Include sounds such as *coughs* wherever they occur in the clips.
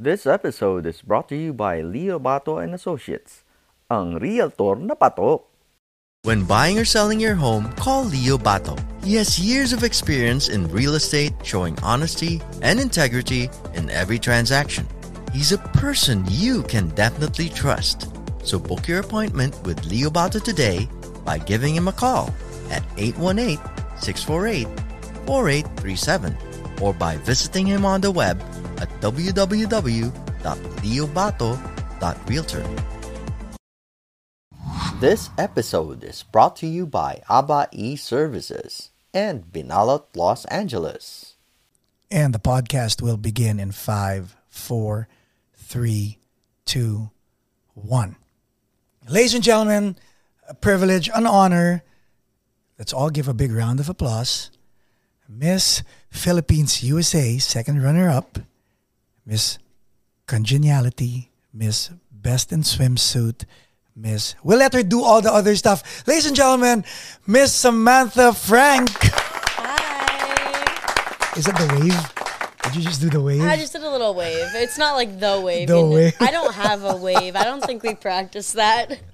This episode is brought to you by Leo Bato and Associates, ang realtor na patok. When buying or selling your home, call Leo Bato. He has years of experience in real estate, showing honesty and integrity in every transaction. He's a person you can definitely trust. So book your appointment with Leo Bato today by giving him a call at 818-648-4837 or by visiting him on the web at www.leobato.realtor. This episode is brought to you by Abba eServices and Binalot Los Angeles. And the podcast will begin in five, four, three, two, one. Ladies and gentlemen, a privilege, an honor. Let's all give a big round of applause. Miss Philippines USA, second runner up. Miss Congeniality, Miss Best in Swimsuit, Miss. We'll let her do all the other stuff. Ladies and gentlemen, Miss Samantha Frank. Hi. Is that the wave? Did you just do the wave? I just did a little wave. It's not like the wave. The wave. I don't have a wave. I don't think we practiced that. *laughs*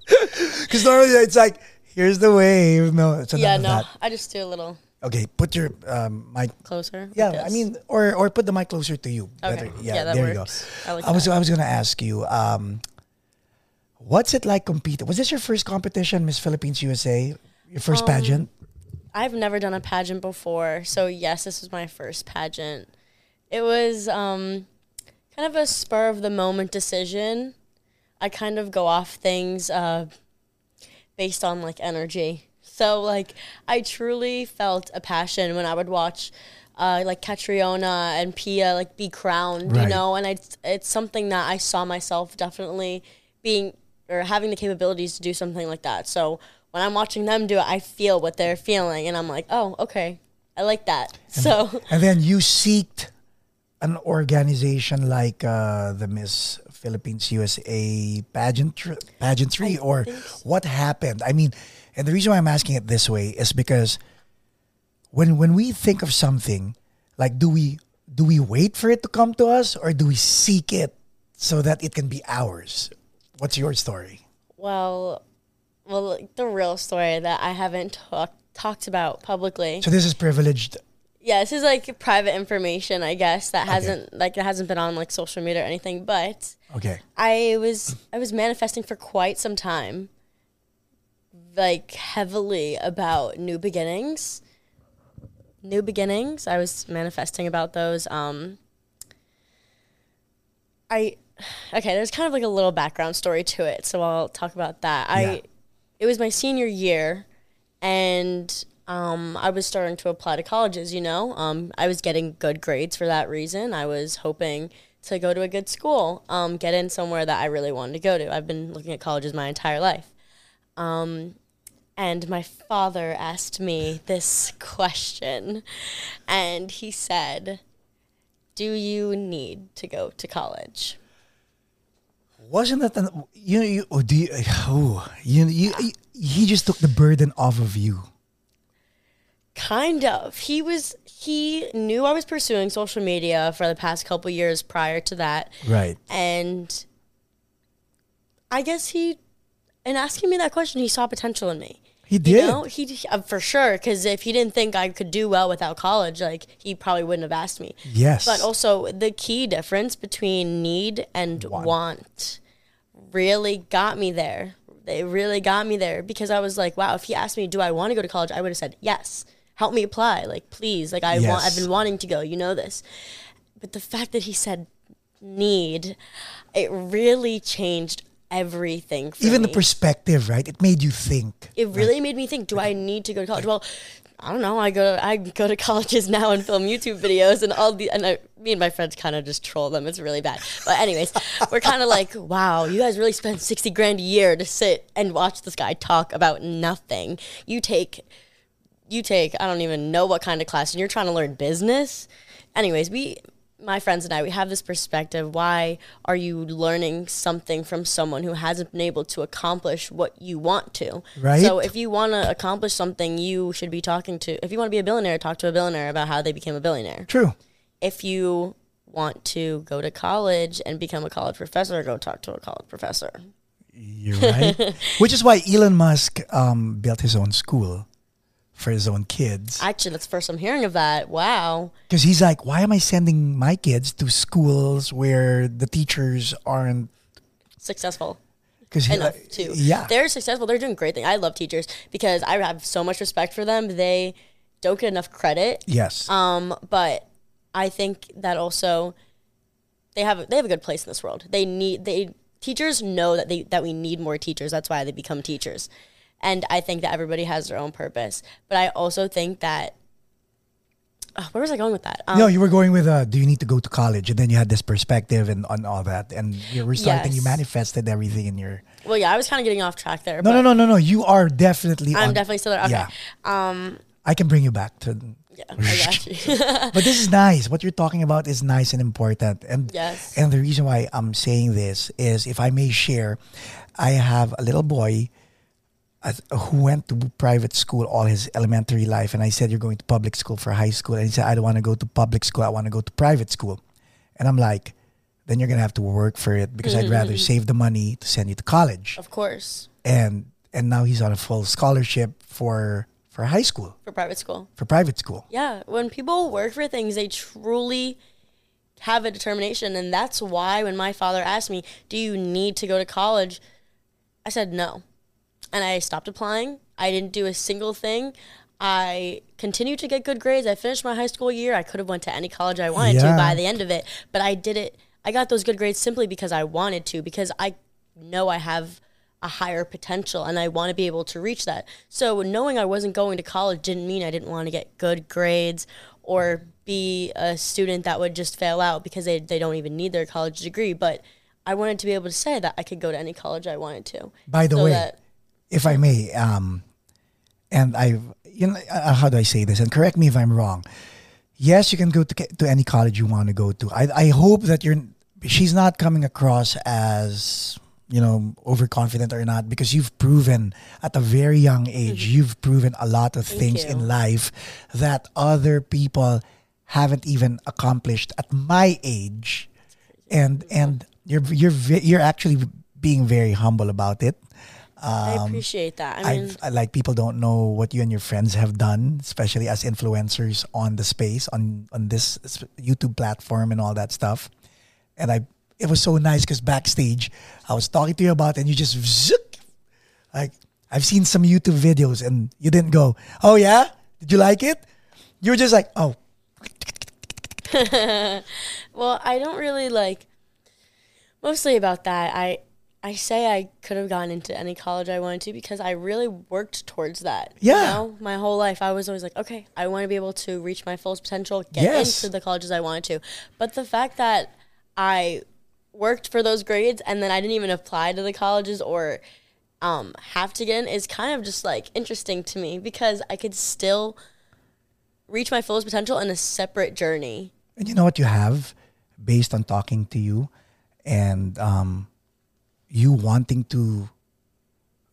Because normally it's like, here's the wave. No, it's another wave. yeah, no. that. I just do a little Okay, put your um, mic. closer. Yeah, I mean, or or put the mic closer to you. Okay. Better. Yeah, there works. you I go. like I was. I was gonna ask you, um, what's it like competing? Was this your first competition, Miss Philippines USA? Your first Um, pageant? I've never done a pageant before, so yes, this was my first pageant. It was um, kind of a spur of the moment decision. I kind of go off things uh, based on like energy. So like I truly felt a passion when I would watch uh, like Catriona and Pia like be crowned, Right. you know, and I, it's something that I saw myself definitely being or having the capabilities to do something like that. So when I'm watching them do it, I feel what they're feeling, and I'm like, oh, okay, I like that. So *laughs* And then you seeked an organization like uh, the Miss Philippines USA pageant pageantry, or so. what happened? I mean, and the reason why I'm asking it this way is because when when we think of something, like do we do we wait for it to come to us, or do we seek it so that it can be ours? What's your story? well, well, the real story that I haven't talked talked about publicly. So this is privileged. Yeah, this is like private information, I guess, that hasn't like it hasn't been on like social media or anything. But Okay. I was I was manifesting for quite some time, like heavily about new beginnings. New beginnings. I was manifesting about those. Um, I okay. There's kind of like a little background story to it, so I'll talk about that. Yeah. I it was my senior year, and um, I was starting to apply to colleges. You know, um, I was getting good grades for that reason. I was hoping to go to a good school, um, get in somewhere that I really wanted to go to. I've been looking at colleges my entire life. Um, and my father asked me this question, and he said, "Do you need to go to college?" Wasn't that an, you? You oh, do you, oh, you, you, you? He just took the burden off of you. Kind of. He was. He knew I was pursuing social media for the past couple years prior to that, Right. and I guess he, in asking me that question, he saw potential in me. He You did. know, he uh, for sure. Because if he didn't think I could do well without college, like he probably wouldn't have asked me. Yes. But also the key difference between need and Want. want, really got me there. They really got me there because I was like, wow, if he asked me, do I want to go to college? I would have said yes. Help me apply, like please, like I want. I've been wanting to go. You know this, but the fact that he said need, it really changed everything. For Even the perspective, right? It made you think. it really made me think do i need to go to college? Well i don't know. I go i go to *laughs* colleges now and film youtube videos and all the and I, me and my friends kind of just troll them. It's really bad. But anyways *laughs* we're kind of like wow you guys really spend 60 grand a year to sit and watch this guy talk about nothing. You take you take i don't even know what kind of class and you're trying to learn business. Anyways we my friends and I, we have this perspective. Why are you learning something from someone who hasn't been able to accomplish what you want to? Right. So if you want to accomplish something, you should be talking to. If you want to be a billionaire, talk to a billionaire about how they became a billionaire. True. If you want to go to college and become a college professor, go talk to a college professor. You're right. *laughs* Which is why Elon Musk um, built his own school for his own kids. Actually, that's the first I'm hearing of that. Wow. Because he's like, why am I sending my kids to schools where the teachers aren't? Successful. Because enough too. Yeah. They're successful. They're doing great things. I love teachers because I have so much respect for them. They don't get enough credit. yes. Um, but I think that also they have they have a good place in this world. They need they teachers know that they that we need more teachers. That's why they become teachers. And I think that everybody has their own purpose. But I also think that oh, where was I going with that? Um, no, you were going with, uh, do you need to go to college? And then you had this perspective and on all that. And you were starting, you manifested everything in your. well, yeah, I was kind of getting off track there. No, but no, no, no, no. You are definitely I'm on- definitely still there. Okay. Yeah. Um, I can bring you back to. yeah, I got you. *laughs* But this is nice. What you're talking about is nice and important. And Yes. and the reason why I'm saying this is, if I may share, I have a little boy who went to private school all his elementary life, and I said, "You're going to public school for high school," and he said, "I don't want to go to public school. I want to go to private school," and I'm like, "Then you're gonna have to work for it because I'd rather mm. save the money to send you to college." of course, And and now he's on a full scholarship for for high school for private school. for private school. Yeah, when people work for things, they truly have a determination. And that's why when my father asked me, Do you need to go to college? I said no. And I stopped applying. I didn't do a single thing. I continued to get good grades. I finished my high school year. I could have went to any college I wanted Yeah. to by the end of it, but I did it. I got those good grades simply because I wanted to because I know I have a higher potential and I want to be able to reach that. So knowing I wasn't going to college didn't mean I didn't want to get good grades or be a student that would just fail out because they, they don't even need their college degree. But I wanted to be able to say that I could go to any college I wanted to. By the So way, if I may, um, and I've, you know, uh, how do I say this? And correct me if I'm wrong. Yes, you can go to to any college you want to go to. I I hope that you're. She's not coming across as you know overconfident or not because you've proven at a very young age you've proven a lot of things you. in life that other people haven't even accomplished at my age and and you're you're you're actually being very humble about it I um, appreciate that. I mean, I've like people don't know what you and your friends have done, especially as influencers on the space on on this YouTube platform and all that stuff. And I, it was so nice because backstage, I was talking to you about, it and you just zook, like I've seen some YouTube videos, and you didn't go, "Oh yeah, did you like it?" You were just like, "Oh, *laughs* Well, I don't really like mostly about that. I I say I could have gone into any college I wanted to because I really worked towards that. Yeah. You know, my whole life I was always like, okay, I want to be able to reach my fullest potential, get Yes. into the colleges I wanted to. But the fact that I worked for those grades and then I didn't even apply to the colleges or um, have to get in is kind of just like interesting to me because I could still reach my fullest potential in a separate journey. And you know what you have based on talking to you and um, you wanting to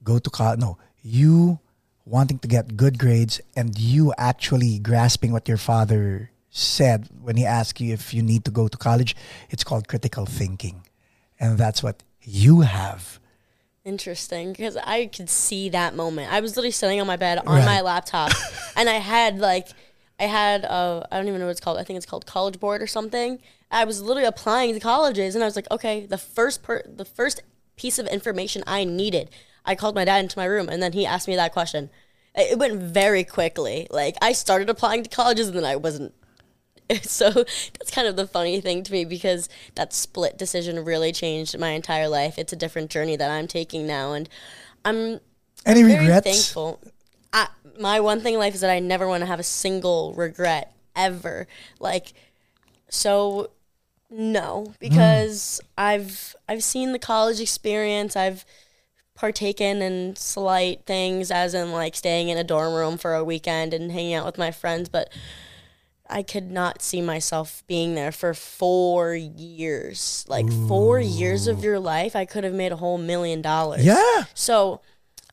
go to college. No, you wanting to get good grades and you actually grasping what your father said when he asked you if you need to go to college. It's called critical thinking. And that's what you have. Interesting, because I could see that moment. I was literally sitting on my bed on Right. my laptop, *laughs* and I had like, I had uh, I don't even know what it's called. I think it's called College Board or something. I was literally applying to colleges, and I was like, okay, the first per the first piece of information I needed, I called my dad into my room, and then he asked me that question. It went very quickly. Like I started applying to colleges, and then I wasn't *laughs* so that's kind of the funny thing to me because that split decision really changed my entire life. It's a different journey that I'm taking now, and I'm Any very regrets? thankful. I, my one thing in life is that I never want to have a single regret ever. Like, so no, mm. because I've I've seen the college experience. I've partaken in slight things, as in like staying in a dorm room for a weekend and hanging out with my friends, but. I could not see myself being there for four years. Like four years of your life, I could have made a whole million dollars. Yeah. So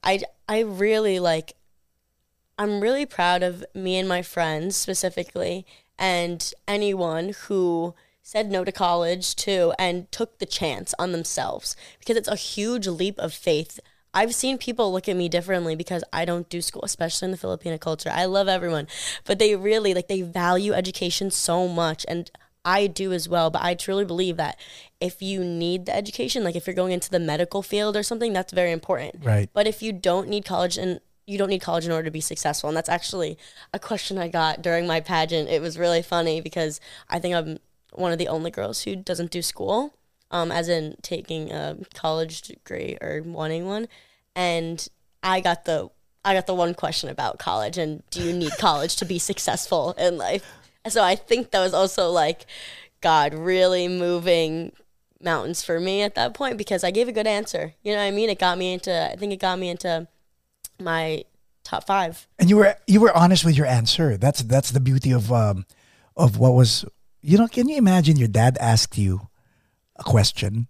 I I really like I'm really proud of me and my friends specifically and anyone who said no to college too and took the chance on themselves because it's a huge leap of faith. I've seen people look at me differently because I don't do school, especially in the Filipino culture. I love everyone, but they really like they value education so much and I do as well, but I truly believe that if you need the education, like if you're going into the medical field or something, that's very important. Right. But if you don't need college and you don't need college in order to be successful, and that's actually a question I got during my pageant. It was really funny because I think I'm one of the only girls who doesn't do school, um, as in taking a college degree or wanting one, and I got the I got the one question about college and do you need college to be successful in life? So I think that was also like God really moving mountains for me at that point because I gave a good answer. You know what I mean? It got me into I think it got me into my top 5. And you were you were honest with your answer. That's that's the beauty of um of what was you know, can you imagine your dad asked you a question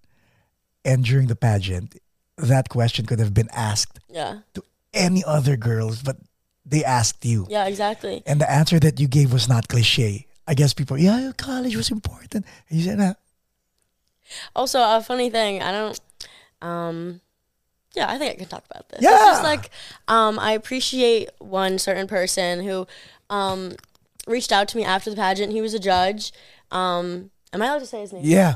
and during the pageant that question could have been asked Yeah. to any other girls, but they asked you. Yeah, exactly. And the answer that you gave was not cliche. I guess people, yeah, college was important. And you said, that. Also, a funny thing, I don't um yeah, I think I can talk about this. It's Yeah. just like um I appreciate one certain person who um reached out to me after the pageant. He was a judge. Um am I allowed to say his name? yeah?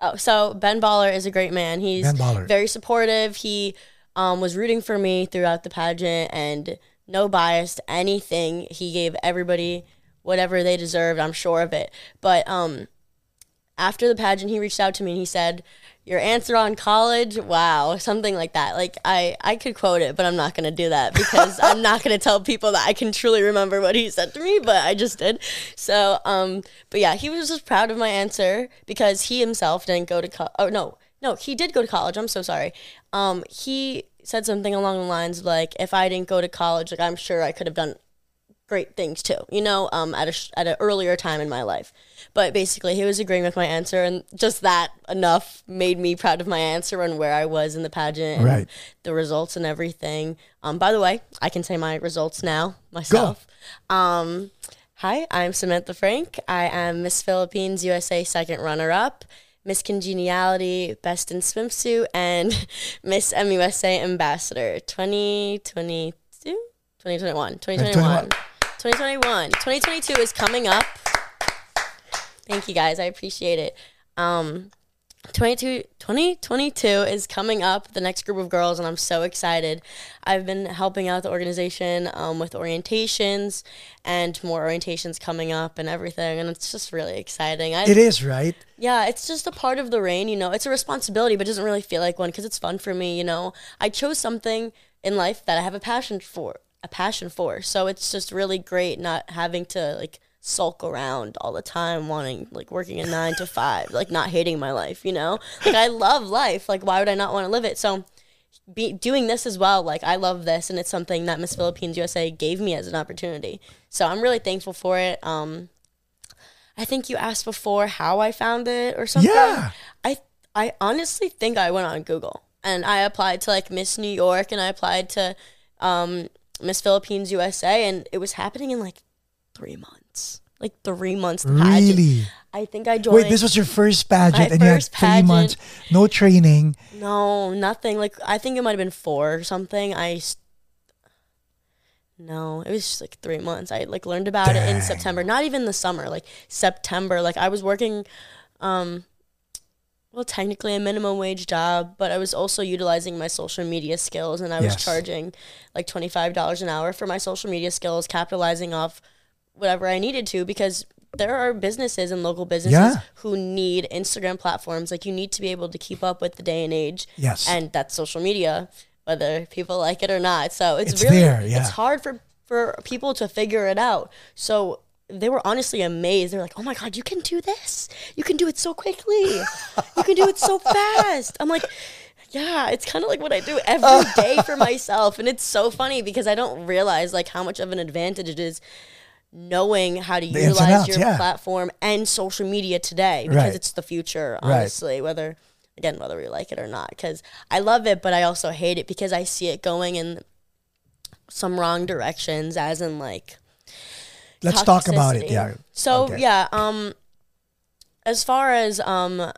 Oh, so Ben Baller is a great man. He's very supportive. He um, was rooting for me throughout the pageant and no bias to anything. He gave everybody whatever they deserved. I'm sure of it. But um, after the pageant, he reached out to me and he said, "Your answer on college, wow, something like that." Like I, I could quote it, but I'm not gonna do that *laughs* because I'm not gonna tell people that I can truly remember what he said to me. But I just did. So, um, but yeah, he was just proud of my answer because he himself didn't go to college. Oh no, no, he did go to college. I'm so sorry. Um, he said something along the lines of like, "If I didn't go to college, like I'm sure I could have done great things too, you know, um, at a sh- at an earlier time in my life. But basically, he was agreeing with my answer, and just that enough made me proud of my answer and where I was in the pageant, and Right. the results and everything. Um, by the way, I can say my results now myself. Um, hi, I'm Samantha Frank. I am Miss Philippines USA second runner up. Miss Congeniality, Best in Swimsuit, and *laughs* Miss MUSA Ambassador 2022? 2021. 2021. 2021. 2022 is coming up. Thank you guys. I appreciate it. Um, 22, 2022 is coming up, the next group of girls, and I'm so excited. I've been helping out the organization um, with orientations and more orientations coming up and everything, and it's just really exciting. I, it is, right? yeah, it's just a part of the reign, you know. It's a responsibility, but it doesn't really feel like one because it's fun for me, you know. I chose something in life that I have a passion for, a passion for. So it's just really great not having to like sulk around all the time, wanting like working a nine to five, like not hating my life, you know. Like I love life. Like why would I not want to live it? So be doing this as well. Like I love this, and it's something that Miss Philippines USA gave me as an opportunity. So I'm really thankful for it. Um, I think you asked before how I found it or something. Yeah. I I honestly think I went on Google and I applied to like Miss New York and I applied to um, Miss Philippines USA and it was happening in like three months. Like three months. Really? I think I joined. Wait, this was your first pageant and you had three pageant. months, no training. No, nothing. Like I think it might have been four or something. I s- no, it was just like three months. I like learned about it in September. Not even the summer, like September. Like I was working, um, well, technically a minimum wage job, but I was also utilizing my social media skills, and I was charging like twenty five dollars an hour for my social media skills, capitalizing off whatever I needed to because. There are businesses and local businesses Yeah. who need Instagram platforms. Like you need to be able to keep up with the day and age Yes. and that's social media, whether people like it or not. So it's, It's really there, yeah. it's hard for for people to figure it out. So they were honestly amazed. They're like, "Oh my god, you can do this! You can do it so quickly! You can do it so fast!" I'm like. Yeah, it's kind of like what I do every *laughs* day for myself, and it's so funny because I don't realize like how much of an advantage it is knowing how to and utilize outs, your yeah. platform and social media today because Right. it's the future Right. honestly whether again whether we like it or not because i love it but i also hate it because i see it going in some wrong directions as in like Let's talk about it. Yeah. so Okay. yeah um as far as um,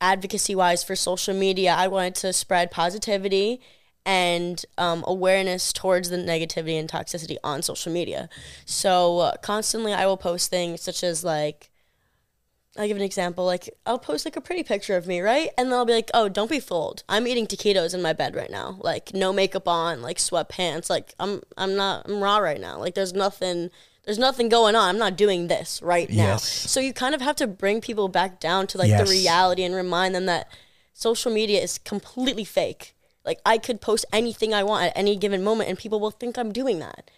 advocacy wise for social media, I wanted to spread positivity and um, awareness towards the negativity and toxicity on social media. So uh, constantly, I will post things such as like, I'll give an example. Like I'll post like a pretty picture of me, right? And then I'll be like, "Oh, don't be fooled. I'm eating taquitos in my bed right now. Like no makeup on, like sweatpants. Like I'm I'm not I'm raw right now. Like there's nothing there's nothing going on. I'm not doing this right now. Yes. So you kind of have to bring people back down to like Yes. the reality and remind them that social media is completely fake. Like I could post anything I want at any given moment and people will think I'm doing that.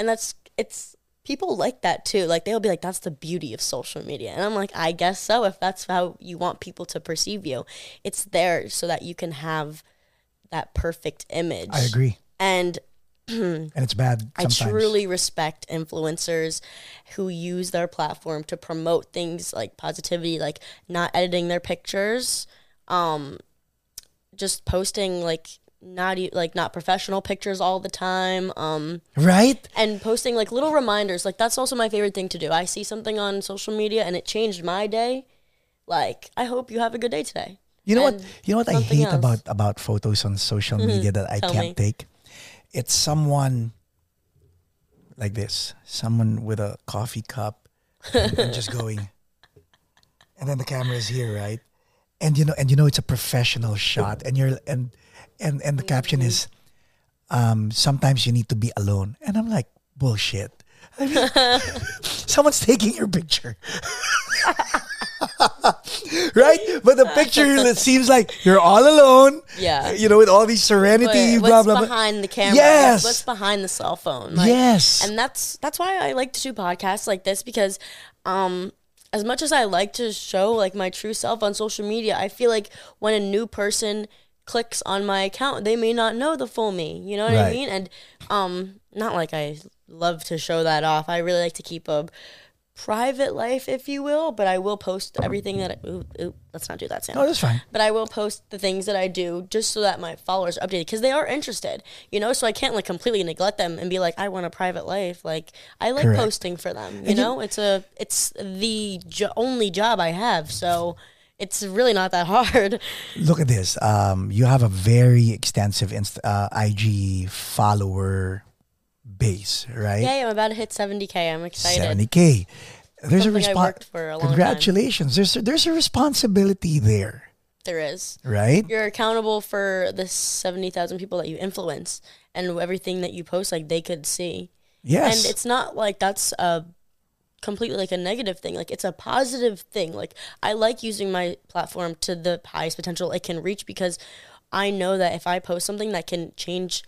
And that's it's people like that too. Like they'll be like that's the beauty of social media. And I'm like I guess so if that's how you want people to perceive you. It's there so that you can have that perfect image. I agree, And and it's bad sometimes. I truly respect influencers who use their platform to promote things like positivity, like not editing their pictures, um, just posting like not like not professional pictures all the time, um, right? and posting like little reminders. Like that's also my favorite thing to do. I see something on social media and it changed my day. Like I hope you have a good day today. You know what? You know what I hate else. Mm-hmm. about about photos on social media that I Tell can't me. take. It's someone like this, someone with a coffee cup and just going, *laughs* and then the camera is here, right? And you know, and you know, it's a professional shot, and you're and and and the caption is, um, sometimes you need to be alone, and I'm like, bullshit. I mean, *laughs* someone's taking your picture. *laughs* *laughs* right? But the picture it seems like you're all alone. Yeah. You know, with all these serenity, But blah blah blah. behind the camera? Yes. What's behind the cell phone? Like, Yes. And that's that's why I like to do podcasts like this because um as much as I like to show like my true self on social media, I feel like when a new person clicks on my account, they may not know the full me. You know what I mean? And um not like I love to show that off. I really like to keep a private life, if you will, but I will post everything that I, ooh, ooh, let's not do that, Sam No, that's fine. but I will post the things that I do just so that my followers are updated because they are interested, you know. So I can't like completely neglect them and be like, I want a private life. Like I like Correct. posting for them, you And you- know. it's a it's the jo- only job I have, so it's really not that *laughs* hard. Look at this. Um, you have a very extensive inst- uh, IG follower base, right? Yay! I'm about to hit 70k. I'm excited. 70k. There's Something a response. worked for a long time. Congratulations. There's a, there's a responsibility there, There is. right? You're accountable for the 70,000 people that you influence and everything that you post. Like they could see. Yes. and it's not like that's a completely like a negative thing like it's a positive thing like i like using my platform to the highest potential it can reach because i know that if i post something that can change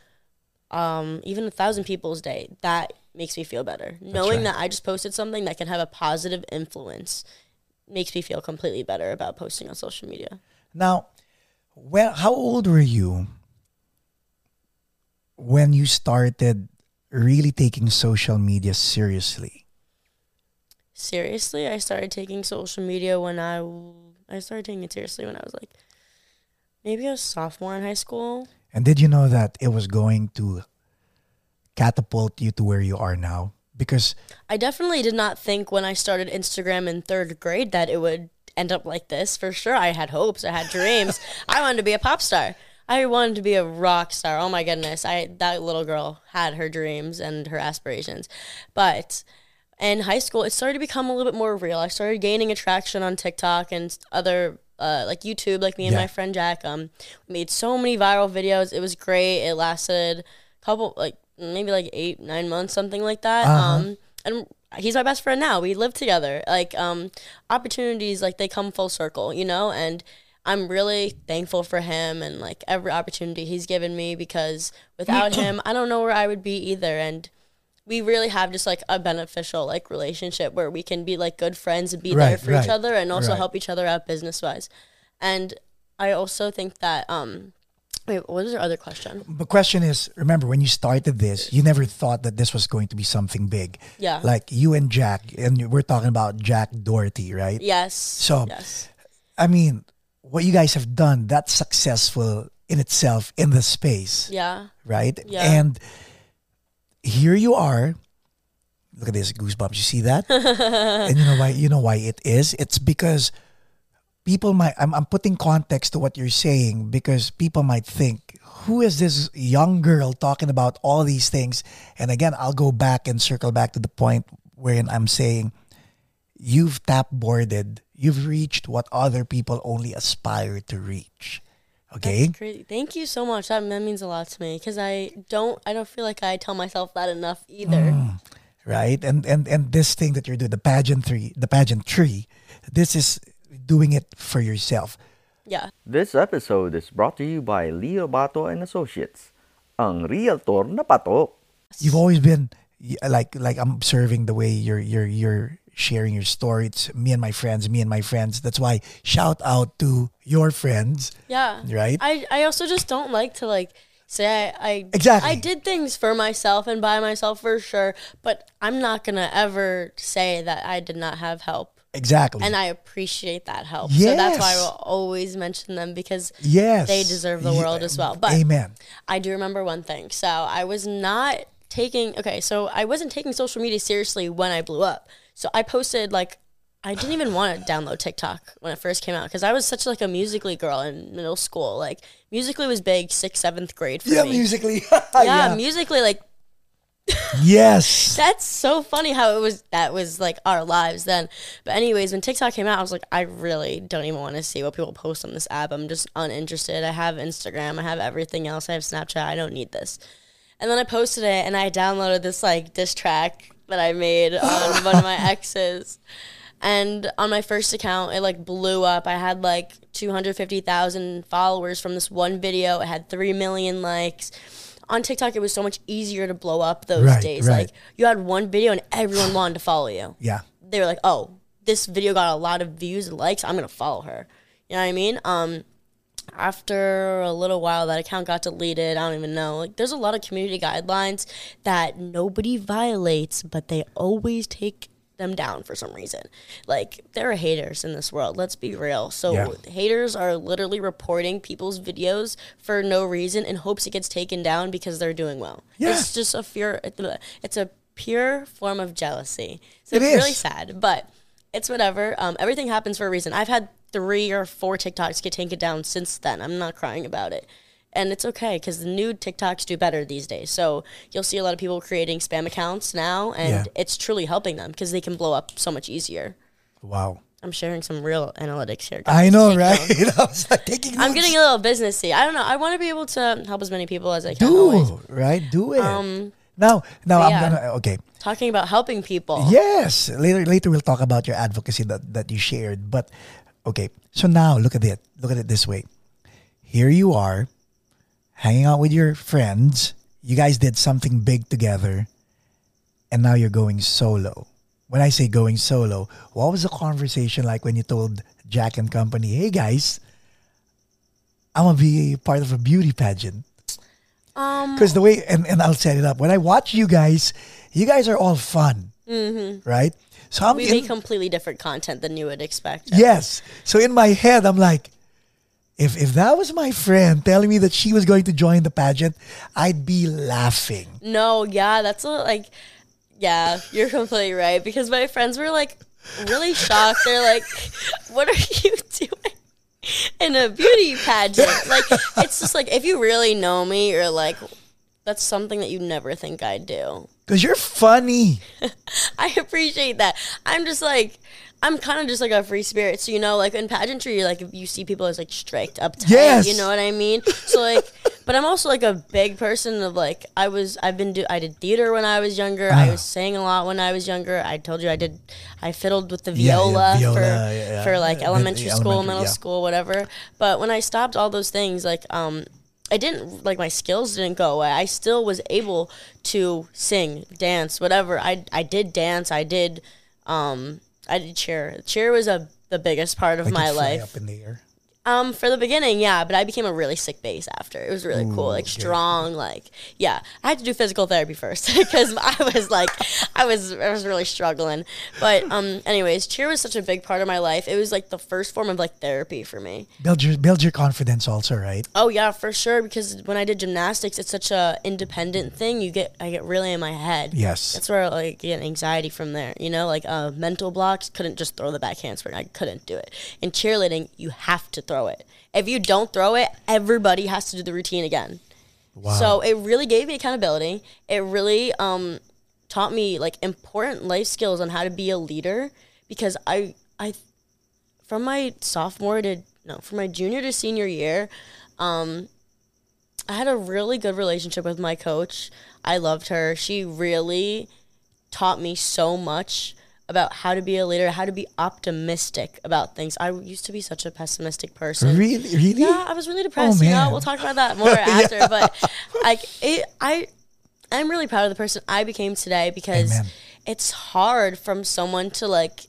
um even a thousand people's day that makes me feel better knowing right. that i just posted something that can have a positive influence makes me feel completely better about posting on social media Now, when how old were you when you started really taking social media seriously? seriously i started taking social media when i i started taking it seriously when i was like maybe a sophomore in high school And did you know that it was going to catapult you to where you are now? Because I definitely did not think when I started Instagram in third grade that it would end up like this. For sure, I had hopes, I had *laughs* dreams. I wanted to be a pop star. I wanted to be a rock star. Oh my goodness, I that little girl had her dreams and her aspirations. But in high school, it started to become a little bit more real. I started gaining attraction on TikTok and other uh, like YouTube, like me and Yeah. my friend Jack. Um, we made so many viral videos. It was great. It lasted a couple, like maybe like eight, nine months, something like that. Um, and he's my best friend now. We live together. Like um, opportunities, like they come full circle, you know. And I'm really thankful for him and like every opportunity he's given me because without *clears throat* him, I don't know where I would be either. And we really have just like a beneficial like relationship where we can be like good friends and be there Right, for each other and also right. help each other out business wise. And I also think that um wait, what was your other question? the question is, remember when you started this, you never thought that this was going to be something big. Yeah. Like you and Jack, and we're talking about Jack Doherty, right? Yes. So- yes. I mean, what you guys have done, that's successful in itself in the space, Yeah. right? Yeah. And here you are Look at this goosebumps. You see that? *laughs* and you know why? You know why it is? It's because people might. I'm, I'm putting context to what you're saying because people might think, who is this young girl talking about all these things? And again, I'll go back and circle back to the point wherein I'm saying, you've tap boarded. You've reached what other people only aspire to reach. Okay. That's crazy. Thank you so much. That, that means a lot to me because I don't. I don't feel like I tell myself that enough either. Mm. right? And and and this thing that you're doing, the pageant pageantry, the pageant pageantry, this is doing it for yourself. Yeah. This episode is brought to you by Leo Bato and Associates, ang realtor na patok. You've always been like like I'm observing the way you're you're you're sharing your story. It's me and my friends, me and my friends. That's why shout out to your friends. Yeah. Right? I, I also just don't like to like say I, I Exactly. I did things for myself and by myself for sure, but I'm not gonna ever say that I did not have help. Exactly. And I appreciate that help. So that's why I will always mention them because yes. they deserve the world as well. But Amen. I do remember one thing. So I was not taking okay, so I wasn't taking social media seriously when I blew up. So I posted like I didn't even want to download TikTok when it first came out because I was such like a Musical.ly girl in middle school. Like Musical.ly was big sixth, seventh grade for Yeah, me. Musical.ly. *laughs* yeah, Musical.ly like yes. *laughs* that's so funny how it was that was like our lives then. But anyways, when TikTok came out, I was like, I really don't even want to see what people post on this app. I'm just uninterested. I have Instagram, I have everything else, I have Snapchat, I don't need this. And then I posted it and I downloaded this like diss track that I made on *laughs* one of my exes. And on my first account, it like blew up. I had like 250,000 followers from this one video. It had 3 million likes. On TikTok, it was so much easier to blow up those Right, days. right. Like, you had one video and everyone wanted to follow you. Yeah. They were like, oh, this video got a lot of views and likes. I'm going to follow her. You know what I mean? Um, after a little while that account got deleted i don't even know like there's a lot of community guidelines that nobody violates but they always take them down for some reason like there are haters in this world let's be real so Yeah. haters are literally reporting people's videos for no reason in hopes it gets taken down because they're doing well Yeah. it's just a fear it's a pure form of jealousy so It it's really sad but it's whatever. Um, everything happens for a reason. I've had three or four TikToks get taken down since then. I'm not crying about it. And it's okay because the new TikToks do better these days. So you'll see a lot of people creating spam accounts now, and Yeah. it's truly helping them because they can blow up so much easier. Wow. I'm sharing some real analytics here. guys. I know, Take right? notes. *laughs* I was like taking I'm notes. getting a little businessy. I don't know. I want to be able to help as many people as I can. Always. do right. Do it. Um, now, now I'm yeah. gonna okay. Talking about helping people. Yes. Later, later we'll talk about your advocacy that, that you shared. But okay, so now look at it. Look at it this way. Here you are, hanging out with your friends. You guys did something big together, and now you're going solo. When I say going solo, what was the conversation like when you told Jack and Company, "Hey guys, I'm gonna be part of a beauty pageant"? Um, Because the way, and, and I'll set it up. When I watch you guys, you guys are all fun, right? So I'm we in, make completely different content than you would expect. yes. So in my head, I'm like, if if that was my friend telling me that she was going to join the pageant, I'd be laughing. No, yeah, that's a, like, yeah, you're completely right. Because my friends were like really shocked. They're like, "What are you doing in a beauty pageant?" Like, it's just like if you really know me, you're like, that's something that you never think I'd do. Because you're funny. *laughs* I appreciate that. I'm just like. I'm kind of just like a free spirit, so you know, like in pageantry, like you see people as like strict, uptight, Yes. you know what I mean. So like, *laughs* but I'm also like a big person of like I was, I've been do, I did theater when I was younger. I Ah. was sang a lot when I was younger. I told you I did, I fiddled with the Yeah, yeah, viola, viola, for yeah, for like elementary school, elementary, middle school, whatever. But when I stopped all those things, like um, I didn't like my skills didn't go away. I still was able to sing, dance, whatever. I I did dance. I did um I did cheer. Cheer was a the biggest part of Like my life. up in the air. Um, for the beginning, yeah, but I became a really sick base after. It was really cool, like strong, like yeah. I had to do physical therapy first *laughs* because I was like, I was I was really struggling. But um, anyways, cheer was such a big part of my life. It was like the first form of like therapy for me. Build your build your confidence also, right? Oh yeah, for sure. Because when I did gymnastics, it's such a independent thing. You get I get really in my head. Yes. That's where like I get anxiety from there. You know, like uh, mental blocks. Couldn't just throw the back handspring. I couldn't do it. In cheerleading, you have to throw it. If you don't throw it, everybody has to do the routine again. Wow. So it really gave me accountability. It really um, taught me like important life skills on how to be a leader because I I from my sophomore to no from my junior to senior year, um, I had a really good relationship with my coach. I loved her. She really taught me so much about how to be a leader, how to be optimistic about things. I used to be such a pessimistic person. really, really. Yeah, I was really depressed. Oh, you know, we'll talk about that more *laughs* after. But like, it, I, I'm really proud of the person I became today because Amen. it's hard from someone to like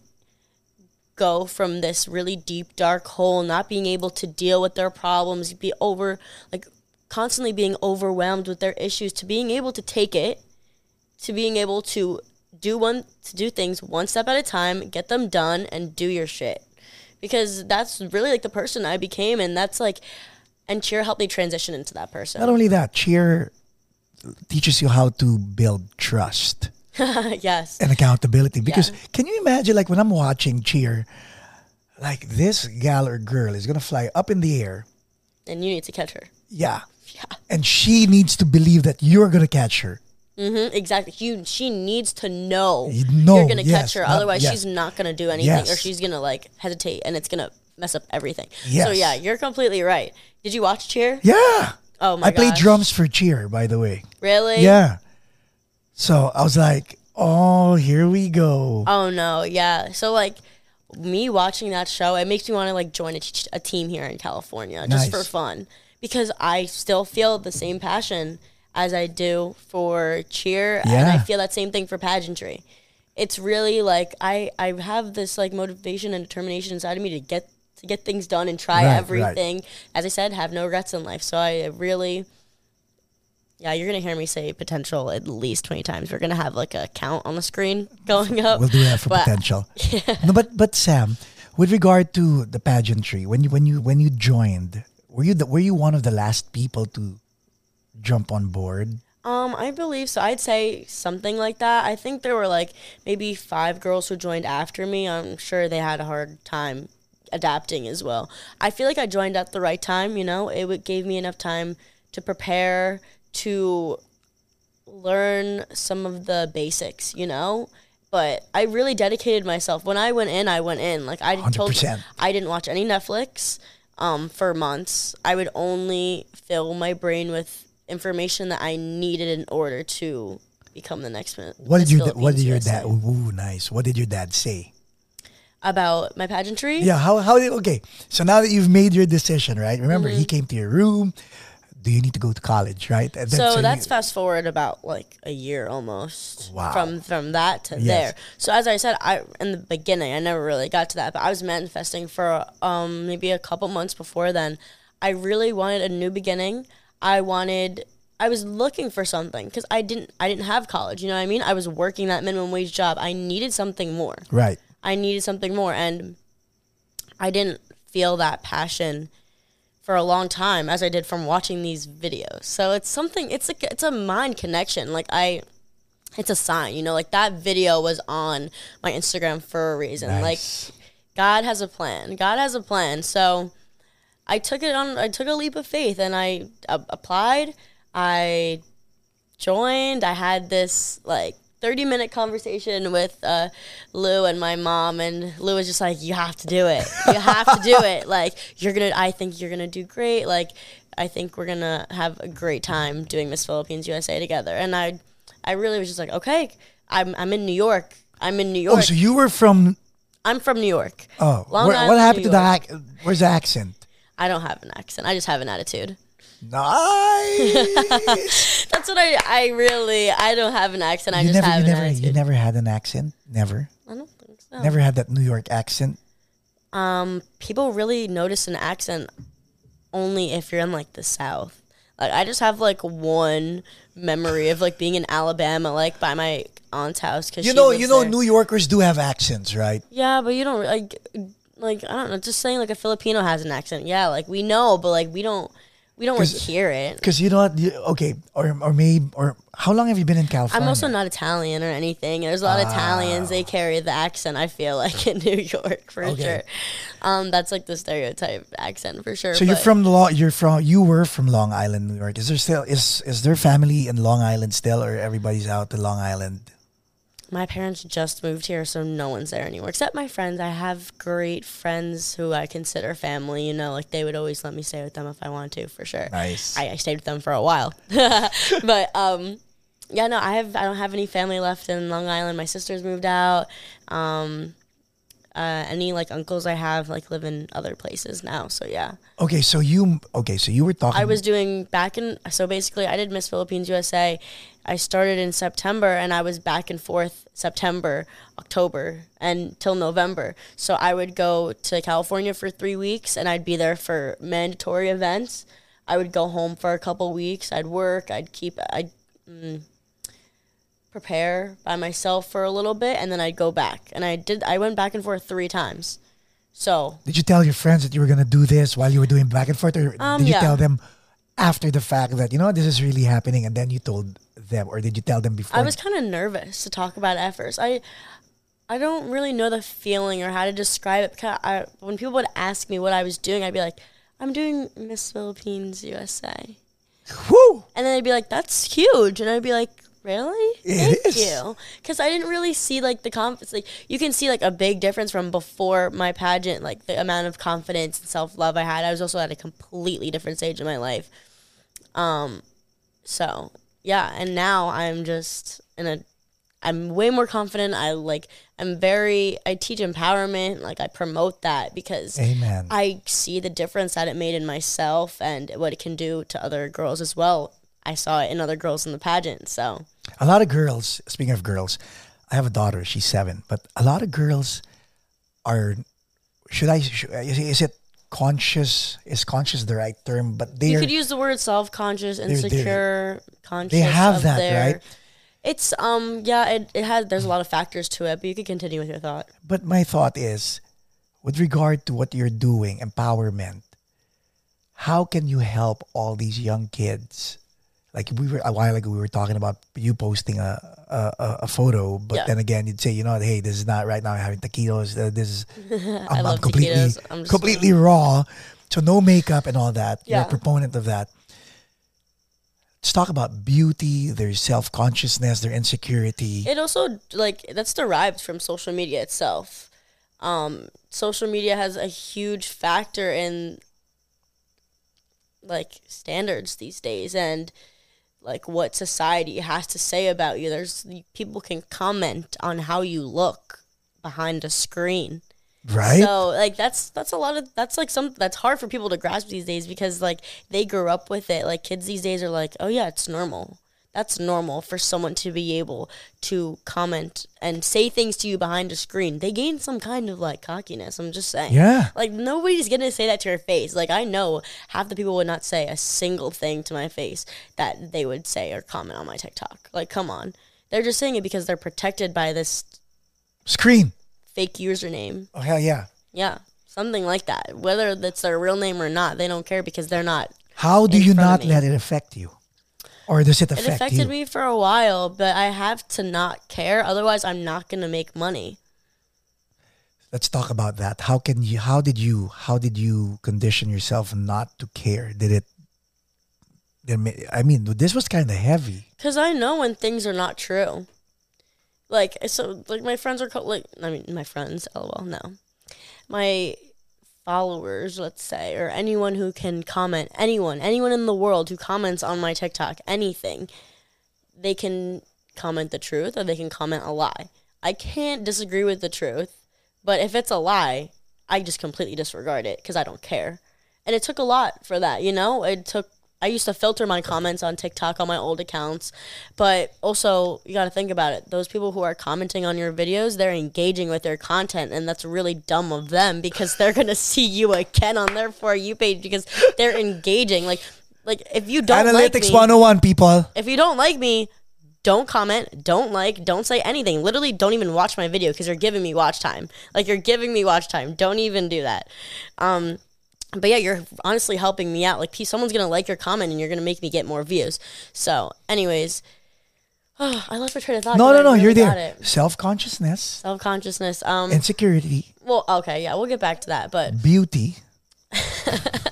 go from this really deep dark hole, not being able to deal with their problems, be over like constantly being overwhelmed with their issues, to being able to take it, to being able to do one to do things one step at a time, get them done, and do your shit. Because that's really like the person I became, and that's like, and cheer helped me transition into that person. Not only that, cheer teaches you how to build trust *laughs* yes. and accountability. Because Yeah. can you imagine, like when I'm watching cheer, like this gal or girl is gonna fly up in the air. And you need to catch her. Yeah. *laughs* And she needs to believe that you're gonna catch her. Hmm exactly. You, she needs to know know, you're gonna yes, catch her. Otherwise, yes. she's not gonna do anything, or she's gonna like hesitate, and it's gonna mess up everything. So yeah, you're completely right. Did you watch Cheer? Yeah. Oh my I played drums for cheer, by the way. Really? Yeah. So I was like, oh, here we go. Oh no, yeah. So like me watching that show, it makes me want to like join a, t- a team here in California just Nice. for fun because I still feel the same passion as I do for cheer, and I feel that same thing for pageantry. It's really like I I have this like motivation and determination inside of me to get to get things done and try Right, right. everything. As I said, have no regrets in life. So I really. Yeah, you're gonna hear me say potential at least twenty times. We're gonna have like a count on the screen *laughs* going up. We'll do that for But- potential. *laughs* No, but but Sam, with regard to the pageantry, when you when you when you joined, were you the, were you one of the last people to jump on board? Um, I believe so. I'd say something like that. I think there were like maybe five girls who joined after me. I'm sure they had a hard time adapting as well. I feel like I joined at the right time. You know, it gave me enough time to prepare, to learn some of the basics. You know. But I really dedicated myself. When I went in, I went in. Like I told, 100%. I didn't watch any Netflix um, for months. I would only fill my brain with information that I needed in order to become the next one. What did Miss your da- what did your USA. dad? Ooh, nice. What did your dad say? about my pageantry? Yeah. How how did okay? So now that you've made your decision, right? Remember, he came to your room. Do you need to go to college, right? And then- So you- that's fast forward about like a year almost Wow. from from that to there. So as I said, I in the beginning I never really got to that, but I was manifesting for um maybe a couple months before then. I really wanted a new beginning. I wanted I was looking for something because I didn't I didn't have college. You know what I mean? I was working that minimum wage job. I needed something more. right. I needed something more and I didn't feel that passion for a long time as I did from watching these videos. So it's something it's a it's a mind connection. Like I it's a sign, you know, like that video was on my Instagram for a reason. Nice. Like God has a plan. God has a plan. So I took it on I took a leap of faith and I uh, applied. I joined. I had this like 30 minute conversation with uh, Lou and my mom, and Lou was just like, "You have to do it. You have to do it. *laughs* Like you're gonna. I think you're gonna do great. Like I think we're gonna have a great time doing Miss Philippines USA together." And I, I really was just like, "Okay, I'm I'm in New York. I'm in New York. Oh, so you were from I'm from New York. oh, Long where- Island, what happened New to the ac- where's the accent? I don't have an accent. I just have an attitude. Nice. *laughs* That's what I. I really. I don't have an accent. I you just never, have you an never, attitude. you never had an accent. Never, I don't think so. never had that New York accent. Um, people really notice an accent only if you're in like the South. Like I just have like one memory of like being in Alabama, like by my aunt's house. Cause You know, you know, there. New Yorkers do have accents, right? Yeah, but you don't like like I don't know. Just saying like a Filipino has an accent. Yeah, like we know, but like we don't we don't like hear it. Because you know what? You, okay, or or maybe or how long have you been in California? I'm also not Italian or anything. There's a lot of Italians. They carry the accent. I feel like *laughs* in New York for Okay. sure. Um, that's like the stereotype accent for sure. So you're from Long. You're from. You were from Long Island, New York. Is there still is is there family in Long Island still, or everybody's out to Long Island? My parents just moved here, so no one's there anymore except my friends. I have great friends who I consider family. You know, like they would always let me stay with them if I wanted to, for sure. Nice. I, I stayed with them for a while, *laughs* but um, yeah, no, I have I don't have any family left in Long Island. My sister's moved out. Um, uh, any like uncles I have like live in other places now. So yeah, Okay, so you okay, so you were talking. I was doing back in. So basically, I did Miss Philippines USA. I started in September, and I was back and forth September, October, and till November. So I would go to California for three weeks, and I'd be there for mandatory events. I would go home for a couple weeks. I'd work. I'd keep. I'd mm, prepare by myself for a little bit, and then I'd go back. And I did. I went back and forth three times. So Did you tell your friends that you were gonna do this while you were doing back and forth, or Um, did you yeah. tell them after the fact that you know this is really happening, and then you told them, or did you tell them before? I was kind of nervous to talk about it at first. I I don't really know the feeling or how to describe it because I, when people would ask me what I was doing, I'd be like, "I'm doing Miss Philippines USA," Woo! and then they'd be like, "That's huge," and I'd be like, "Really? It Thank is. you," because I didn't really see like the confidence. Like you can see like a big difference from before my pageant, like the amount of confidence and self love I had. I was also at a completely different stage in my life. Um, so yeah, and now I'm just in a I'm way more confident. I like I'm very I teach empowerment, like I promote that because Amen. I see the difference that it made in myself and what it can do to other girls as well. I saw it in other girls in the pageant. So a lot of girls. Speaking of girls, I have a daughter. She's seven, but a lot of girls are. Should I? Should, is it conscious? Is conscious the right term? But you they're could use the word self conscious, they're- insecure, conscious. they have that, their- right? It's um yeah, it, it has there's a lot of factors to it, but you could continue with your thought. But my thought is, with regard to what you're doing, empowerment, how can you help all these young kids? Like we were a while ago, we were talking about you posting a a, a- photo, but Yeah. then again, you'd say, you know, hey, this is not right now. I'm having taquitos. Uh, this is *laughs* I'm, I'm completely. I'm completely raw, so no makeup and all that. You're a proponent of that. Let's talk about beauty, their self consciousness, their insecurity. It also like that's derived from social media itself. Um, social media has a huge factor in like standards these days and like what society has to say about you. There's people can comment on how you look behind a screen. right? So like that's that's a lot of that's like some that's hard for people to grasp these days because like they grew up with it. Like kids these days are like, oh yeah, it's normal. That's normal for someone to be able to comment and say things to you behind a screen. They gain some kind of like cockiness. I'm just saying. Yeah. Like nobody's gonna say that to your face. Like I know half the people would not say a single thing to my face that they would say or comment on my TikTok. Like come on. They're just saying it because they're protected by this Screen. fake username. Oh hell yeah. Yeah, something like that. Whether that's their real name or not, they don't care because they're not. How do you not let it affect you? Or does it It affected you? me for a while, but I have to not care. Otherwise, I'm not going to make money. Let's talk about that. How can you how did you how did you condition yourself not to care? Did it did it I mean, this was kind of heavy. Because I know when things are not true. Like, so, like, my friends are, co- like, I mean, my friends, lol, no. My followers, let's say, or anyone who can comment, anyone, anyone in the world who comments on my TikTok, anything, they can comment the truth or they can comment a lie. I can't disagree with the truth, but if it's a lie, I just completely disregard it because I don't care. And it took a lot for that, you know? It took I used to filter my comments on TikTok on my old accounts, but also you got to think about it. Those people who are commenting on your videos, they're engaging with their content, and that's really dumb of them *laughs* because they're gonna see you again on their for you page because they're engaging. Like, like if you don't like Analytics me, 101, people. if you don't like me, don't comment, don't like, don't say anything. Literally, don't even watch my video because you're giving me watch time. Like you're giving me watch time. Don't even do that. Um, but yeah, you're honestly helping me out. Like, someone's gonna like your comment, and you're gonna make me get more views. So, anyways, oh, *sighs* I lost my train of thought. No, no, no. really You're there. Self consciousness, Self consciousness. Um. insecurity, well, okay, yeah, we'll get back to that. But beauty. *laughs*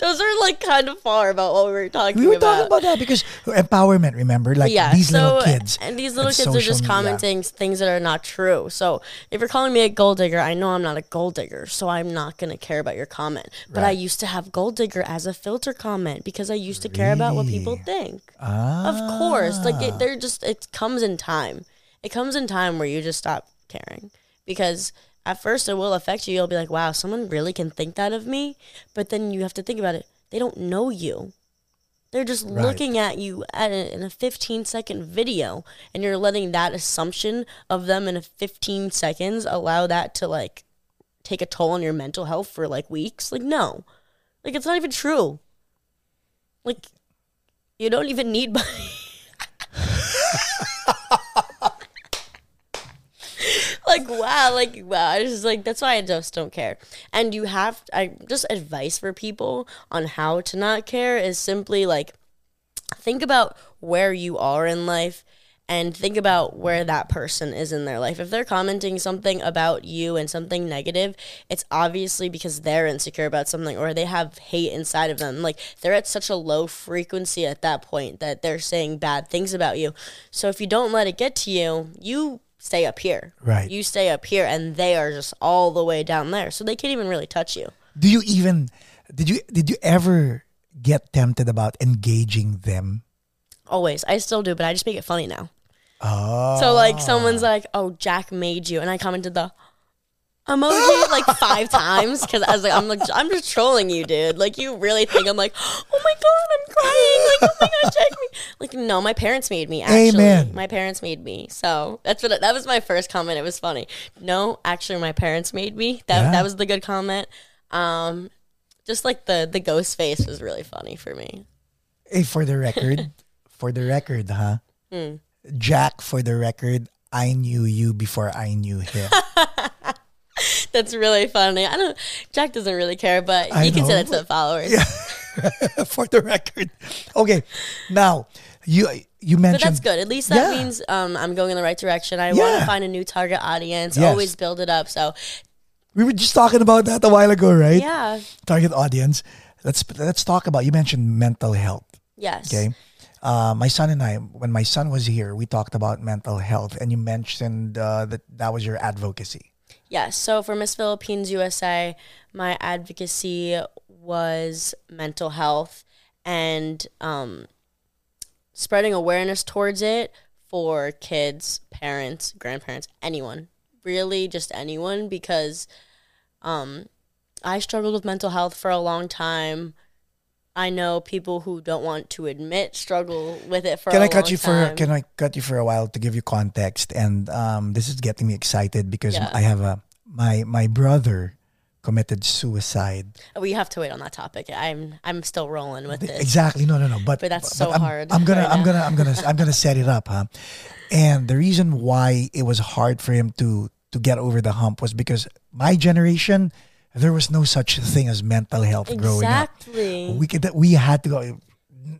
those are like kind of far about what we were talking about. We were about. talking about that because empowerment, remember? Like yeah, these so, little kids. and these little kids are just media. commenting things that are not true. So if you're calling me a gold digger, I know I'm not a gold digger, so I'm not gonna care about your comment. But I used to have gold digger as a filter comment because I used to care about what people think. Of course, like Ah. it, they're just it comes in time. It comes in time where you just stop caring because. At first, it will affect you. You'll be like, wow, someone really can think that of me. But then you have to think about it. They don't know you. They're just Right. looking at you at a, in a 15 second video, and you're letting that assumption of them in a 15 seconds allow that to like take a toll on your mental health for like weeks. Like, no, like it's not even true. Like, you don't even need *laughs* money. *laughs* like wow like wow i just like that's why i just don't care and you have i just advice for people on how to not care is simply like think about where you are in life and think about where that person is in their life. If they're commenting something about you and something negative, it's obviously because they're insecure about something or they have hate inside of them. Like they're at such a low frequency at that point that they're saying bad things about you. So if you don't let it get to you, you stay up here. Right. You stay up here and they are just all the way down there. So they can't even really touch you. Do you even did you did you ever get tempted about engaging them? Always. I still do, but I just make it funny now. Oh. So like someone's like, "Oh, Jack made you," and I commented the emoji like five times because I was like, "I'm like, I'm just trolling you, dude. Like, you really think I'm like, *gasps* oh my god, I'm crying. Like, oh my god, Jack me." Like, no, my parents made me. Actually, Amen. my parents made me. So that's what that was my first comment. It was funny. No, actually, my parents made me. That Yeah. that was the good comment. Um, just like the the ghost face was really funny for me. Hey, for the record, *laughs* for the record, huh? Hmm. Jack, for the record, I knew you before I knew him. *laughs* *laughs* That's really funny. I don't. Jack doesn't really care, but I you can say that to the followers. Yeah. *laughs* for the record. Okay, now you you But mentioned that's good. At least that Yeah. means um, I'm going in the right direction. I want to find a new target audience. Yes. Always build it up. So we were just talking about that a while ago, right? yeah, Target audience. Let's let's talk about. You mentioned mental health. yes, Okay. Uh, my son and I, when my son was here, we talked about mental health, and you mentioned uh, that that was your advocacy. Yes. So for Miss Philippines USA, my advocacy was mental health and um, spreading awareness towards it for kids, parents, grandparents, anyone, really just anyone, because um, I struggled with mental health for a long time. I know people who don't want to admit struggle with it for Can a I cut you for. Can I cut you for a while to give you context? And um, this is getting me excited because Yeah. I have a my my brother committed suicide. we have to wait on that topic. I'm I'm still rolling with this. Exactly. No, no, no. But But that's so I'm, hard I'm gonna, right I'm now. gonna, I'm gonna, I'm gonna set it up, huh? And the reason why it was hard for him to to get over the hump was because my generation, there was no such thing as mental health growing up. Exactly. We could, we had to go,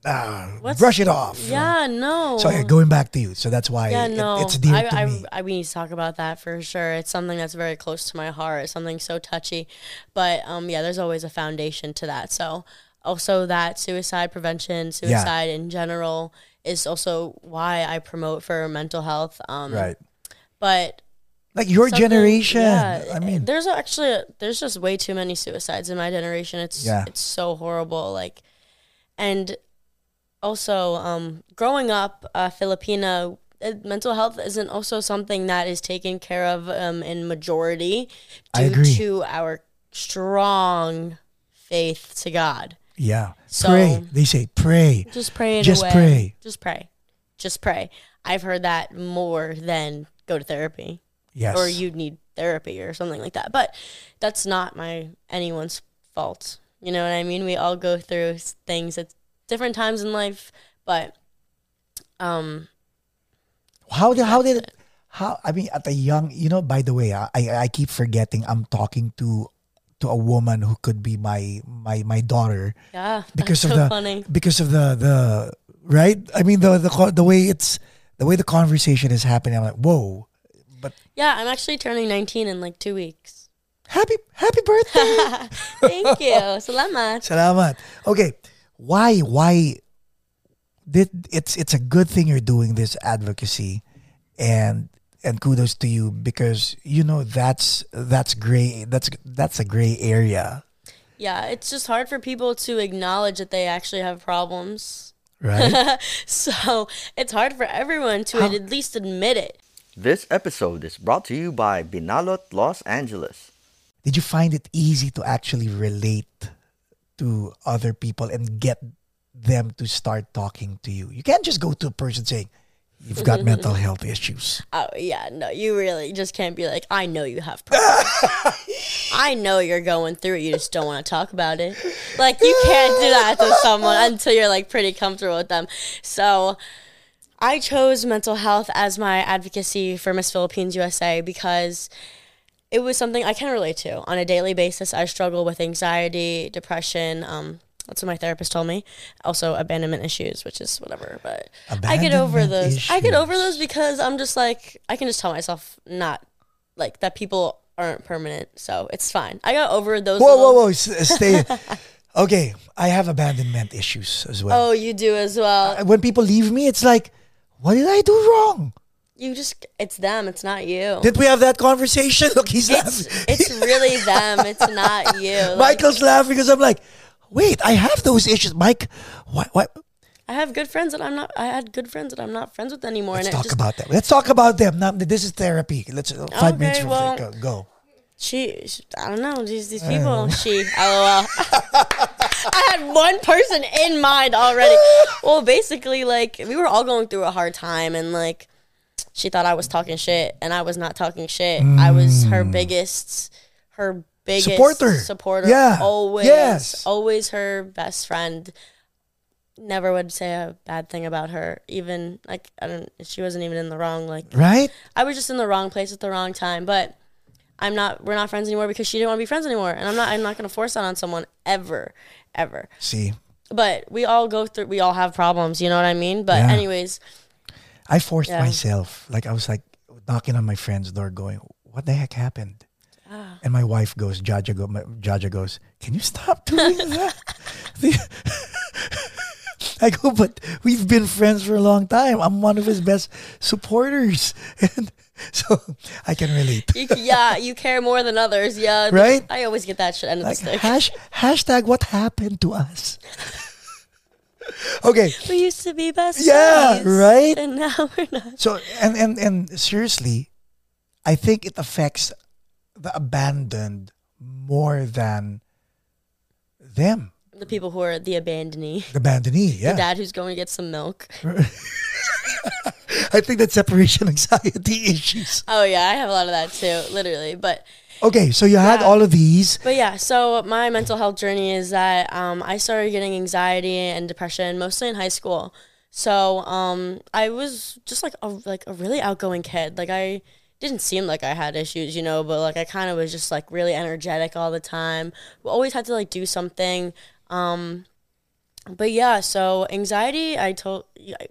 uh, brush it off. yeah, no. So yeah, going back to you. So that's why Yeah, it- no. it's dear I, to I, me. I, we need to talk about that for sure. It's something that's very close to my heart. It's something so touchy. But um, yeah, there's always a foundation to that. So also that suicide prevention, suicide in general is also why I promote for mental health. Um, right. But Like your something- generation. yeah, I mean, there's actually there's just way too many suicides in my generation. It's Yeah. it's so horrible. Like, and also um, growing up uh, Filipino, uh, mental health isn't also something that is taken care of um, in majority I due agree. to our strong faith to God. Yeah. So- pray. They say pray. Just pray Just away. pray. Just pray. Just pray. I've heard that more than go to therapy Yes. or you'd need therapy or something like that. But that's not my anyone's fault. You know what I mean? We all go through things at different times in life, but um How did how did it, how I mean at a young you know by the way I I keep forgetting I'm talking to to a woman who could be my my my daughter yeah, because of so the funny. because of the the right I mean the the the way it's the way the conversation is happening I'm like whoa but Yeah, I'm actually turning 19 in like 2 weeks. happy happy birthday *laughs* Thank you. *laughs* Salamat. Salamat. Okay, why why did it's it's a good thing you're doing this advocacy and and kudos to you because you know that's that's gray that's that's a gray area, Yeah, it's just hard for people to acknowledge that they actually have problems. right? *laughs* so, it's hard for everyone to How- at least admit it. This episode is brought to you by Binalot Los Angeles. did you find it easy to actually relate to other people and get them to start talking to you? You can't just go to a person saying you've got mental *laughs* health issues. Oh yeah, no, you really just can't be like, I know you have problems. *laughs* I know you're going through it. You just don't want to talk about it. Like you can't do that to someone until you're like pretty comfortable with them. So I chose mental health as my advocacy for Miss Philippines USA because it was something I can relate to on a daily basis. I struggle with anxiety, depression. Um, that's what my therapist told me. Also, abandonment issues, which is whatever. But I get over those. I get over those because I'm just like I can just tell myself not like that. People aren't permanent, so it's fine. I got over those. Whoa, little- whoa, whoa! Stay. *laughs* okay, I have abandonment issues as well. Oh, you do as well. Uh, When people leave me, it's like, what did I do wrong? you just it's them. It's not you. Did we have that conversation? *laughs* Look, he's It's laughing. it's really *laughs* them. It's not you. Like, Michael's laughing because I'm like, wait, I have those issues, Mike. What? What? I have good friends that I'm not. I had good friends that I'm not friends with anymore. Let's talk just, about them. Let's talk about them. Now, this is therapy. Let's uh, five minutes Okay, from well- go, go. She, she- I don't know these these people. She, lol. *laughs* I had one person in mind already. Well, basically, like we were all going through a hard time, and like she thought I was talking shit, and I was not talking shit. I was her biggest, her biggest Mm. Supporter. supporter. Yeah. always, Yes. always her best friend. Never would say a bad thing about her. Even like I don't. She wasn't even in the wrong. Like Right? I was just in the wrong place at the wrong time. But I'm not. We're not friends anymore because she didn't want to be friends anymore, and I'm not. I'm not going to force that on someone ever, ever. See, But we all go through. We all have problems. You know what I mean? But Yeah. anyways, I forced Yeah. myself. Like I was like knocking on my friend's door, going, "What the heck happened?" Ah. And my wife goes, Jaja, go, my, Jaja goes, "Can you stop doing *laughs* that?" *laughs* I go, but we've been friends for a long time. I'm one of his best supporters, *laughs* and *laughs* so I can relate. you, yeah, you care more than others. Yeah, Right? I always get that shit end of Like the stick. hash, hashtag what happened to us. okay, we used to be best Yeah, friends, right? And now we're not. So and and and seriously, I think it affects the abandoned more than them, The people who are the abandonee. the abandonee. Yeah. The dad who's going to get some milk. *laughs* *laughs* I think that's separation anxiety *laughs* issues. Oh yeah, I have a lot of that too, literally. But Okay, so you had all of these. But yeah, so my mental health journey is that um, I started getting anxiety and depression mostly in high school. So um, I was just like a like a really outgoing kid. Like I didn't seem like I had issues, you know, but like I kind of was just like really energetic all the time. We always had to like do something. Um, but yeah, so anxiety. I told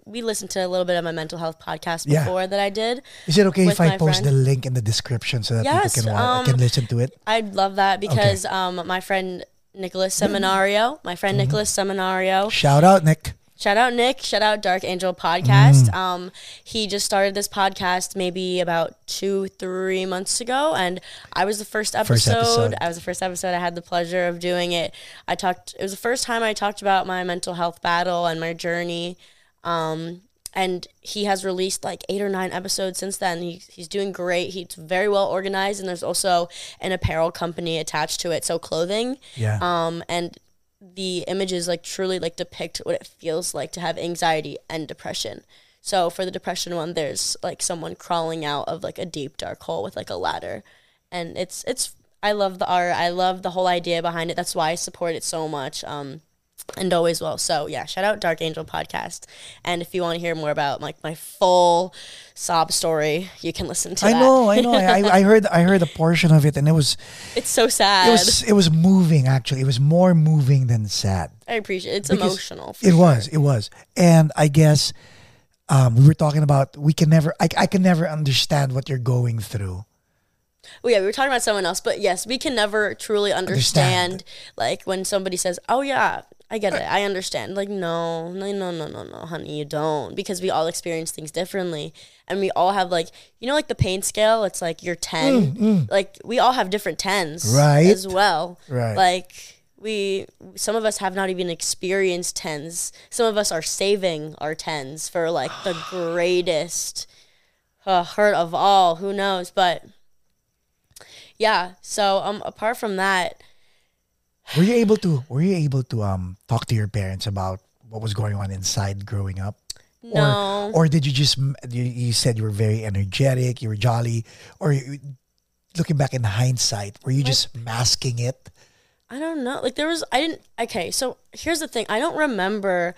we listened to a little bit of my mental health podcast Yeah. before that I did. Is it okay if I post friend. the link in the description so that Yes, people can um, can listen to it? I'd love that because um, my friend Nicholas Seminario, my friend Mm-hmm. Nicholas Seminario, Shout out, Nick. Shout out Nick, shout out Dark Angel Podcast. Mm. Um, he just started this podcast maybe about two, three months ago, and I was the first episode. episode. I was the first episode. I had the pleasure of doing it. I talked. It was the first time I talked about my mental health battle and my journey. Um, and he has released like eight or nine episodes since then. He, he's doing great. He's very well organized, and there's also an apparel company attached to it, so clothing. Yeah. Um, and the images like truly like depict what it feels like to have anxiety and depression. So for the depression one, there's like someone crawling out of like a deep dark hole with like a ladder, and it's it's I love the art. I love the whole idea behind it. That's why I support it so much. Um, and always will. So yeah, shout out Dark Angel podcast. And if you want to hear more about like my full sob story, you can listen to I that. know, I know. I, I heard I heard a portion of it, and it was *laughs* It's so sad. it was it was moving. Actually, it was more moving than sad. I appreciate it. It's Because emotional. It sure. was, it was, and I guess um, we were talking about we can never. I, I can never understand what you're going through. Well, yeah, we were talking about someone else, but yes, we can never truly understand, Understand. like when somebody says, "Oh yeah, I get it, I understand." Like, no, no, no, no, no, no, honey, you don't, because we all experience things differently, and we all have like, you know, like the pain scale. It's like you're ten, like we all have different tens, Mm, Right. as well, Right. Like we, some of us have not even experienced tens. Some of us are saving our tens for like the *sighs* greatest uh, hurt of all. Who knows, but yeah so um apart from that Were you able to? Were you able to um talk to your parents about what was going on inside growing up? no Or, or did you just? You, you said you were very energetic. You were jolly. Or looking back in hindsight, were you just masking it? i don't know like there was i didn't okay so here's the thing i don't remember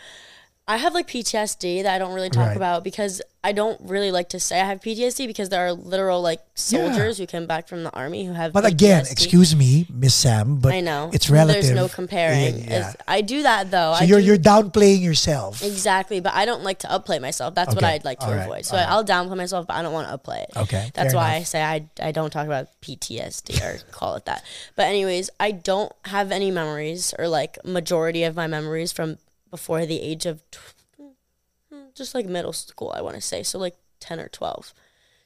i have like ptsd that i don't really talk Right. about because i don't really like to say i have ptsd because there are literal like soldiers who came back from the army who have But again, excuse me, Miss Sam, but i know it's relative. there's no comparing Yeah, yeah. I do that though So I you're do- you're downplaying yourself. Exactly, but I don't like to upplay myself. That's what I'd like to right, avoid. So right. I'll downplay myself, but I don't want to upplay it. Okay, That's fair why I say I, I don't talk about PTSD or *laughs* call it that. But anyways, I don't have any memories or like majority of my memories from before the age of tw- hmm, just like middle school, I want to say. So like 10 or 12.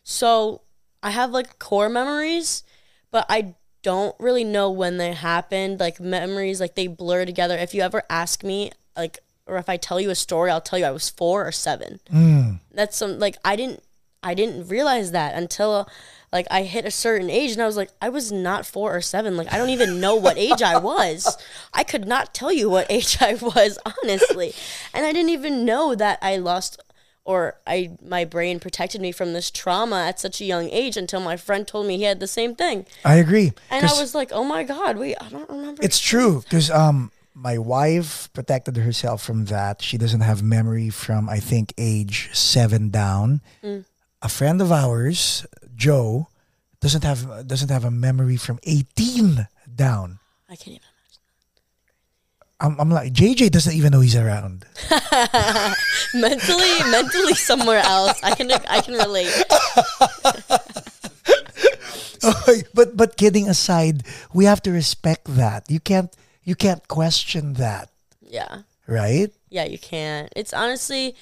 So I have like core memories, but I don't really know when they happened. Like memories, like they blur together. If you ever ask me, like, or if I tell you a story, I'll tell you I was four or seven. Hmm. That's some like I didn't I didn't realize that until like I hit a certain age and I was like I was not four or seven. Like I don't even know what age I was. I could not tell you what *laughs* age I was honestly, and I didn't even know that I lost or I my brain protected me from this trauma at such a young age until my friend told me he had the same thing, I agree. and I was like, oh my god, wait, I don't remember. it's true because um my wife protected herself from that. She doesn't have memory from I think age seven down. Mm. A friend of ours, Joe, doesn't have doesn't have a memory from eighteen down. I can't even. Imagine. I'm, I'm like JJ doesn't even know he's around. *laughs* mentally mentally somewhere else i can i can relate *laughs* but but kidding aside, we have to respect that. You can't you can't question that, yeah right? yeah you can't it's honestly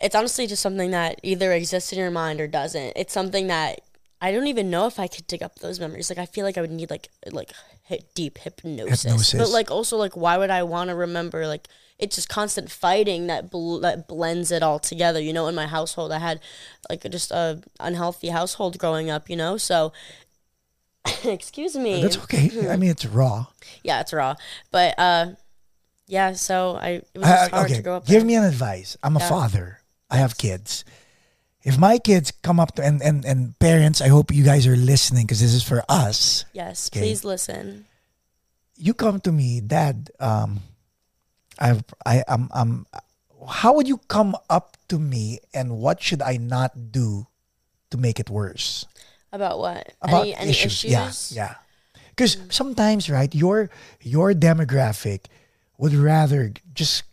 it's honestly just something that either exists in your mind or doesn't it's something that i don't even know if i could dig up those memories like i feel like i would need like like deep hypnosis, but like also like why would i want to remember like it's just constant fighting that bl- that blends it all together you know in my household i had like just a unhealthy household growing up you know so *coughs* excuse me That's okay. I mean, it's raw. *laughs* yeah it's raw but uh yeah so i it was just Uh, hard okay, to grow up give there. me an advice. I'm a father. I have kids. If my kids come up to and and and parents, I hope you guys are listening because this is for us. yes Okay. please listen You come to me, Dad. Um, I've I am um, how would you come up to me and what should I not do to make it worse? about what about any, any issues. issues, Yeah, yeah. Because sometimes, right, your your demographic would rather just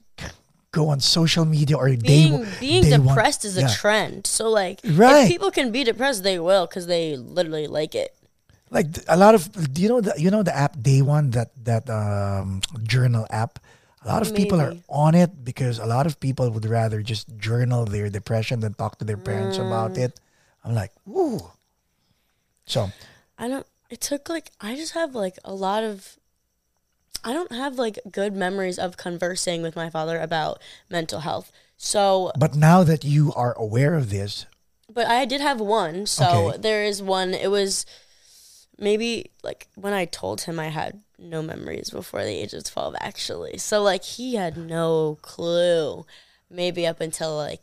go on social media or they being w- being they want- depressed is a yeah. trend so like Right. if people can be depressed they will because they literally like it Like a lot of do you know the you know the app Day One that that um, journal app. A lot of people are on it because a lot of people would rather just journal their depression than talk to their parents about Mm. it. I'm like, ooh. So I don't. It took like I just have like a lot of. I don't have like good memories of conversing with my father about mental health. So, But now that you are aware of this, but I did have one. So Okay. there is one. It was maybe like when I told him I had no memories before the age of 12 actually. So like he had no clue maybe up until like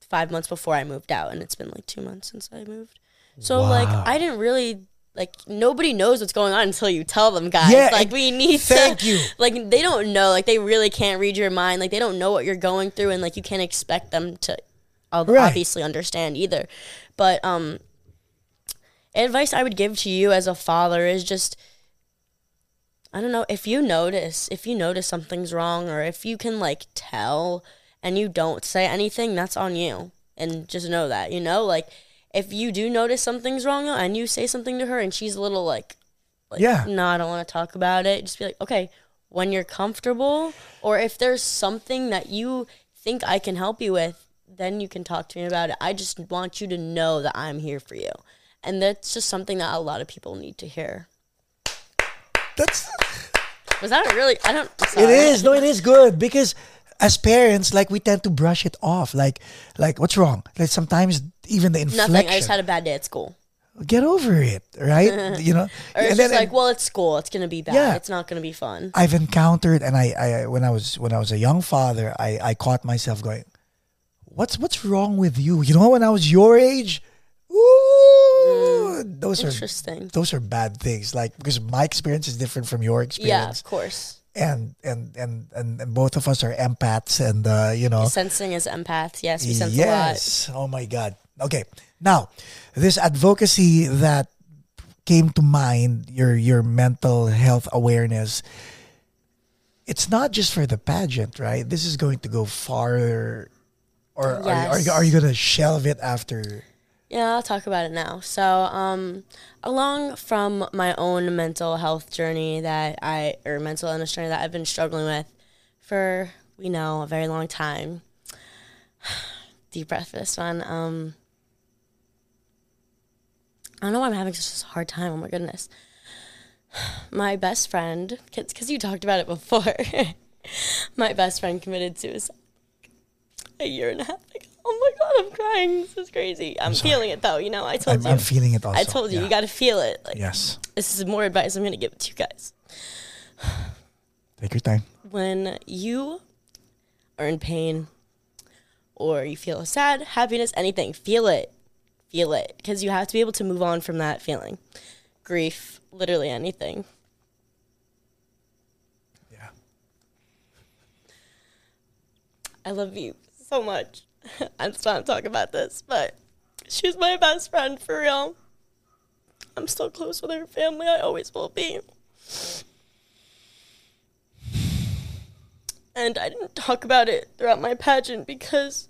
5 months before I moved out and it's been like 2 months since I moved. So like I didn't really like nobody knows what's going on until you tell them guys. Yeah, like we need thank to you. *laughs* like they don't know like they really can't read your mind. Like they don't know what you're going through and like you can't expect them to Right. obviously understand either. But um advice I would give to you as a father is just I don't know, if you notice, if you notice something's wrong or if you can like tell and you don't say anything, that's on you. And just know that, you know, like if you do notice something's wrong and you say something to her and she's a little like like Yeah. no, I don't want to talk about it, just be like, "Okay, when you're comfortable or if there's something that you think I can help you with, then you can talk to me about it. I just want you to know that I'm here for you." And that's just something that a lot of people need to hear. That's Was that a really? I don't. it sorry. is. No, it is good because as parents, like we tend to brush it off. Like, like what's wrong? Like sometimes even the inflection. Nothing. I just had a bad day at school. get over it, right? *laughs* you know. Or it's And then- like, well, it's school. It's gonna be bad. Yeah. It's not gonna be fun. I've encountered, and I, I when I was when I was a young father, I, I caught myself going, "What's what's wrong with you?" You know, when I was your age, mm. ooh, those are Interesting. those are bad things. Like because my experience is different from your experience. Yeah, of course. And, and and and both of us are empaths, and uh, you know, Sensing as empaths. Yes, we sense a lot. yes. Oh my God. Okay. Now, this advocacy that came to mind, your your mental health awareness. It's not just for the pageant, right? This is going to go farther, or are, you, are, you, are you gonna shelve it after? Yeah, I'll talk about it now. So, um, along from my own mental health journey that I, or mental illness journey that I've been struggling with for, we know, a very long time. *sighs* Deep breath for this one. Um, I don't know why I'm having such a hard time. Oh my goodness. *sighs* My best friend, because you talked about it before, *laughs* my best friend committed suicide a year and a half ago. Oh my god, I'm crying. This is crazy. I'm, sorry. feeling it though. You know, I told I'm, you. I'm feeling it also. I told you, Yeah. you got to feel it. Like Yes. this is more advice I'm going to give it to you guys. Take your time. When you are in pain or you feel sad, happiness, anything, feel it. Feel it because you have to be able to move on from that feeling. Grief, literally anything. Yeah. I love you so much. *laughs* I'm still not talking about this, but she's my best friend for real. I'm still close with her family. I always will be. And I didn't talk about it throughout my pageant because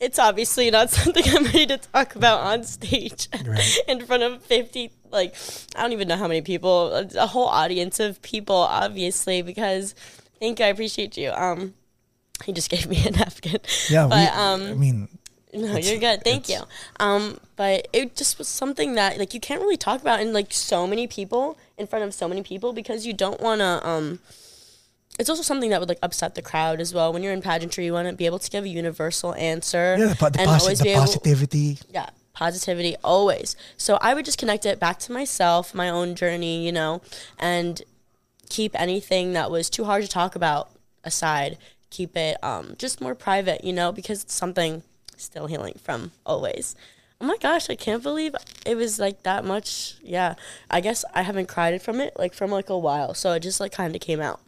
it's obviously not *laughs* something I'm ready to talk about on stage Right. *laughs* in front of 50, like, I don't even know how many people, a- a whole audience of people, obviously, because thank you, I appreciate you. Um, he just gave me *laughs* a napkin. Yeah. but, we, um, I mean, no, you're good. Thank you. Um, but it just was something that like you can't really talk about in like so many people in front of so many people because you don't want to. Um, it's also something that would like upset the crowd as well. When you're in pageantry, you want to be able to give a universal answer yeah, the, the, and posi- always be able. positivity. Yeah, positivity always. So I would just connect it back to myself, my own journey, you know, and keep anything that was too hard to talk about aside. Keep it um, just more private, you know, because it's something still healing from always. Oh my gosh, I can't believe it was like that much. Yeah, I guess I haven't cried from it like from like a while, so it just like kind of came out.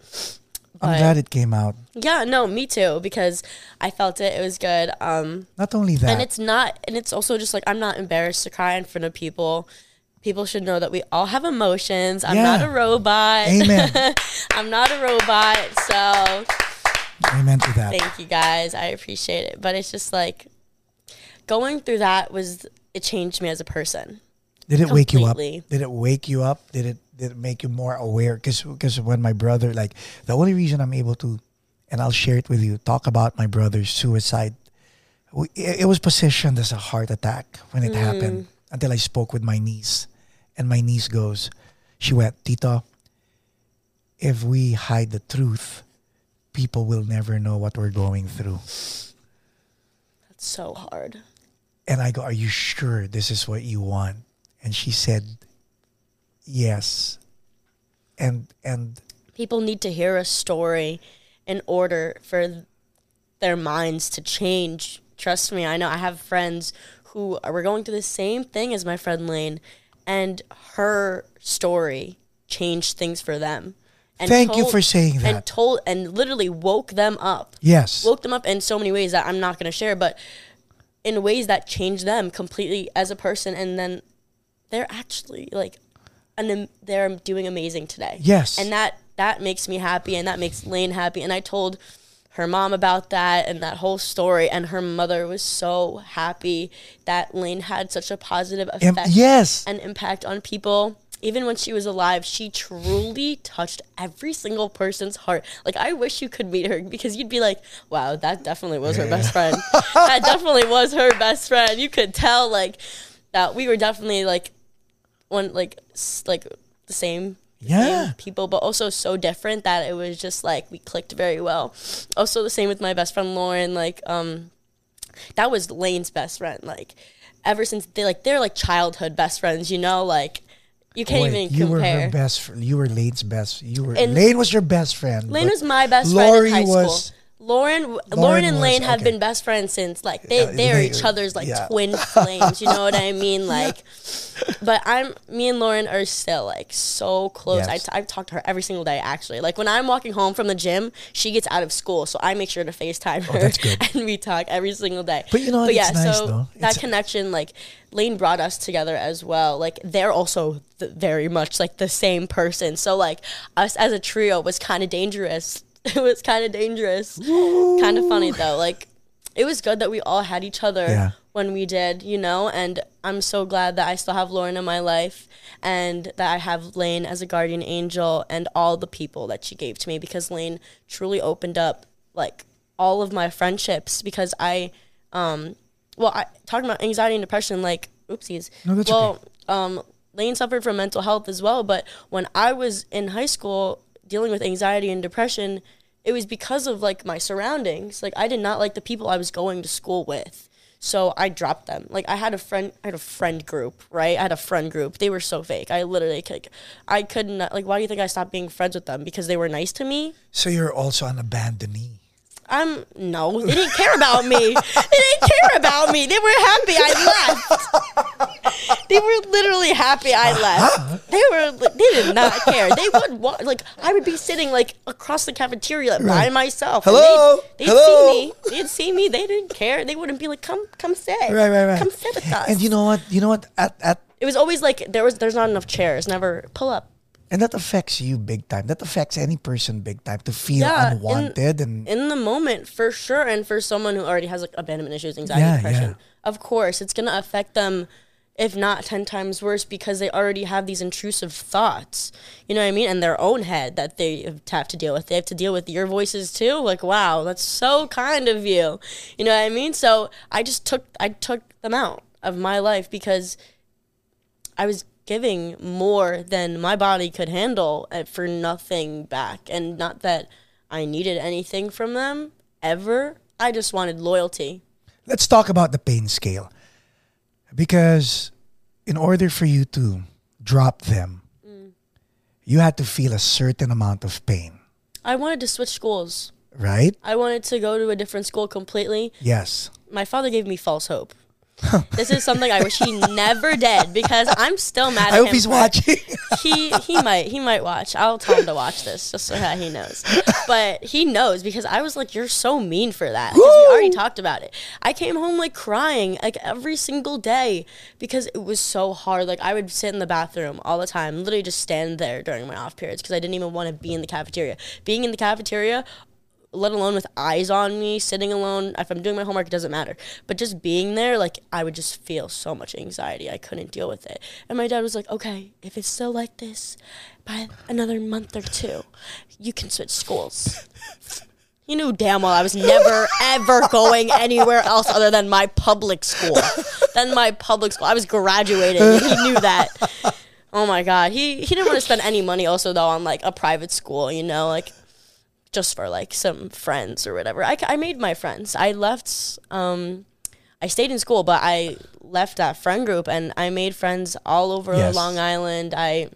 I'm glad it came out. Yeah, no, me too because I felt it. It was good. Um, Not only that, and it's not and it's also just like i'm not embarrassed to cry in front of people people should know that we all have emotions i'm not a robot Amen. *laughs* i'm not a robot so amen to that. thank you guys i appreciate it but it's just like going through that was it changed me as a person Did it wake you up? Did it wake you up? Did it did it make you more aware? Because because when my brother like the only reason I'm able to, and I'll share it with you, talk about my brother's suicide. we- It, it was positioned as a heart attack when it happened mm. until I spoke with my niece, and my niece goes, she went, Tito, if we hide the truth, people will never know what we're going through. that's so hard And I go, Are you sure this is what you want? And she said, Yes. and and people need to hear a story in order for their minds to change. Trust me, I know I have friends who were going through the same thing as my friend Lane, and her story changed things for them. And Thank you for saying that. And told and literally woke them up. yes, Woke them up in so many ways that I'm not going to share, but in ways that changed them completely as a person, and then they're actually like, and they're doing amazing today. Yes. and that that makes me happy, and that makes Lane happy. And I told her mom about that and that whole story, and her mother was so happy that Lane had such a positive effect yes. and impact on people. Even when she was alive, she truly touched every single person's heart. Like I wish you could meet her because you'd be like, "Wow, that definitely was her best friend. *laughs* that definitely was her best friend." You could tell like that we were definitely like one like s- like the same Yeah. same people, but also so different that it was just like we clicked very well. Also, the same with my best friend Lauren. Like, um, that was Lane's best friend. Like, ever since they like they're like childhood best friends. You know, like you can't Boy, even you were compare. her best. fr- You were Lane's best. You were And- Lane was your best friend. Lane was my best Lori friend in high was- school. Lauren, Lauren, Lauren and was- Lane have okay. been best friends since like they Yeah, they are each other's like yeah. twin *laughs* flames. You know what I mean? Like, but I'm me and Lauren are still like so close. I Yes. t- I talk to her every single day. Actually, like when I'm walking home from the gym, she gets out of school, so I make sure to Facetime oh, her Oh, *laughs* and we talk every single day. But you know? But yeah, nice, so though. that It's- connection, like Lane brought us together as well. Like they're also th- very much like the same person. So like us as a trio was kind of dangerous. *laughs* It was kind of dangerous. Kind of funny though. Like it was good that we all had each other Yeah. when we did, you know. And I'm so glad that I still have Lauren in my life and that I have Lane as a guardian angel and all the people that she gave to me because Lane truly opened up like all of my friendships because I um well I talking about anxiety and depression like oopsies. No, that's well um Lane suffered from mental health as well, but when I was in high school dealing with anxiety and depression, it was because of like my surroundings. Like I did not like the people I was going to school with. So I dropped them. Like I had a friend I had a friend group, right? I had a friend group. They were so fake. I literally could I could not like why do you think I stopped being friends with them? Because they were nice to me? So you're also an abandonee. I'm no, they didn't care about me. They didn't care about me. They were happy I left. They were literally happy I left. They were they did not care. They would wa- like I would be sitting like across the cafeteria by myself. Hello? They'd, they'd Hello? see me. They'd see me. They didn't care. They wouldn't be like, come, come sit. Right, right, right. Come sit with us. And you know what? You know what? At at it was always like there was there's not enough chairs. Never pull up. And that affects you big time. That affects any person big time to feel Yeah, in- unwanted and in the moment for sure and for someone who already has like abandonment issues anxiety Yeah, depression yeah. of course it's going to affect them if not 10 times worse because they already have these intrusive thoughts you know what i mean in their own head that they have to deal with they have to deal with your voices too like wow that's so kind of you you know what i mean so i just took i took them out of my life because I was giving more than my body could handle uh, for nothing back. And not that I needed anything from them ever. I just wanted loyalty. let's talk about the pain scale. Because in order for you to drop them, Mm. you had to feel a certain amount of pain, I wanted to switch schools. right? I wanted to go to a different school completely. Yes. My father gave me false hope. This is something I wish he never did because I'm still mad at I him. hope he's watching. he he might he might watch. I'll tell him to watch this just so that he knows. But he knows because I was like, "You're so mean for that." Because we already talked about it. I came home like crying like every single day because it was so hard. Like I would sit in the bathroom all the time, literally just stand there during my off periods because I didn't even want to be in the cafeteria. Being in the cafeteria let alone with eyes on me, sitting alone. If I'm doing my homework, it doesn't matter. But just being there, like, I would just feel so much anxiety. I couldn't deal with it. And my dad was like, okay, if it's still like this, by another month or two, you can switch schools. He knew damn well I was never, ever going anywhere else other than my public school. than my public school. I was graduating, he knew that. Oh my god, he he didn't want to spend any money also though on like a private school, you know, like just for like some friends or whatever. I, I made my friends. I left, um, I stayed in school, but I left that friend group and I made friends all over Yes. Long Island. I,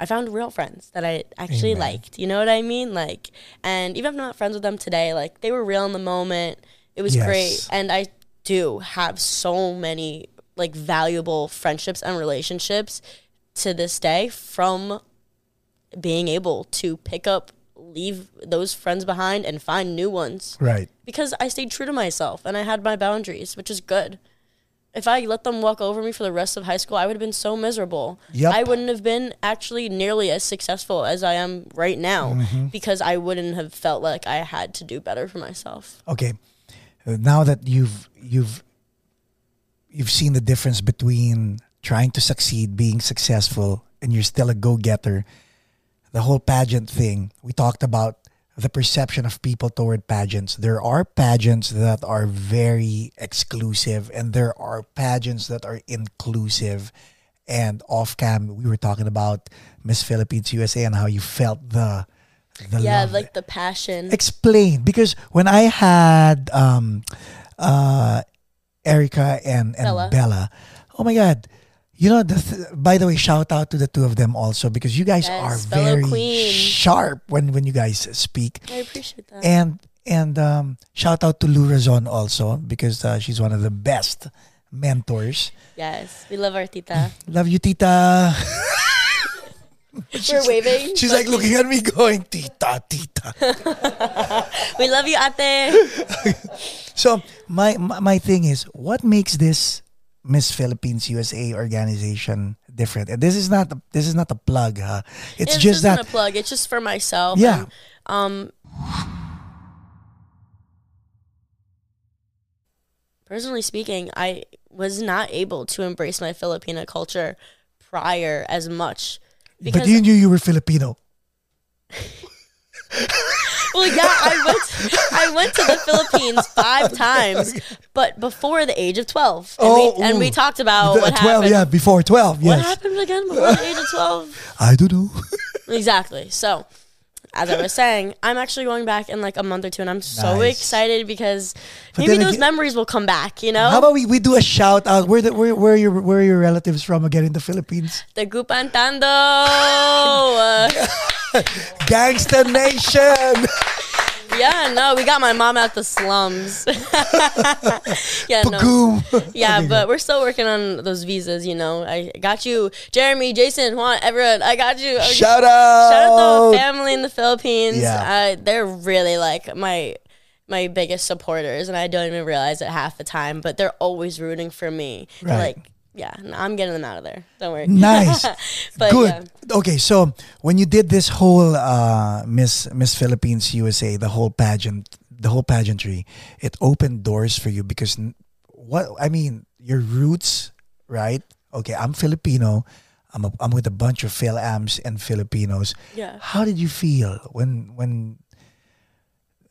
I found real friends that I actually Amen. liked. You know what I mean? Like, and even if I'm not friends with them today, like they were real in the moment. It was Yes. great, and I do have so many like valuable friendships and relationships to this day from being able to pick up, leave those friends behind, and find new ones Right. because I stayed true to myself and I had my boundaries, which is good. If I let them walk over me for the rest of high school, I would have been so miserable. Yep. I wouldn't have been actually nearly as successful as I am right now because I wouldn't have felt like I had to do better for myself. Okay. Uh, Now that you've you've you've seen the difference between trying to succeed, being successful, and you're still a go-getter, the whole pageant thing, we talked about the perception of people toward pageants. There are pageants that are very exclusive and there are pageants that are inclusive. And off cam, we were talking about Miss Philippines USA and how you felt the the Yeah, love like the passion. explain because when I had um uh Erica and and Bella. Bella, oh my god. You know, the th- by the way, shout out to the two of them also because you guys Yes, are very queens. sharp when when you guys speak. I appreciate that. And and um, shout out to Lou Razon also because uh, she's one of the best mentors. yes, we love our tita. *laughs* Love you, Tita. *laughs* We're waving. She's like looking at me, going, Tita, Tita. *laughs* We love you, ate. So my, my my thing is, what makes this Miss Philippines USA organization different? And this is not a, this is not a plug, huh? It's It's just that a plug. It's just for myself. Yeah. and, um. Personally speaking, I was not able to embrace my Filipina culture prior as much because but you knew you were Filipino. *laughs* well, yeah, I went I went to the Philippines five *laughs* times, but before the age of twelve, and, Oh, we, and we talked about The- what twelve, happened. yeah, before twelve, What yes. happened again before the age of twelve? *laughs* I don't know. *laughs* Exactly. So, as I was saying, I'm actually going back in like a month or two, and I'm so Nice. excited because But maybe those again- memories will come back. You know, How about we, we do a shout out? Where the where where are your where are your relatives from again in the Philippines? the Gupantando. *laughs* Gangsta Nation. *laughs* yeah, no, we got my mom out the slums. *laughs* yeah, no. Yeah, but we're still working on those visas. You know, I got you, Jeremy, Jason, Juan, everyone. I got you. I- Shout out. Shout out to the family in the Philippines. Yeah. Uh, they're really like my my biggest supporters, and I don't even realize it half the time. But they're always rooting for me. Right. Like, yeah, I'm getting them out of there. Don't worry. Nice. *laughs* but Good. yeah. Okay, so when you did this whole uh, Miss Miss Philippines USA, the whole pageant, the whole pageantry, it opened doors for you because what I mean, your roots, right? Okay, I'm Filipino. I'm a, I'm with a bunch of Phil-Ams and Filipinos. Yeah. How did you feel when when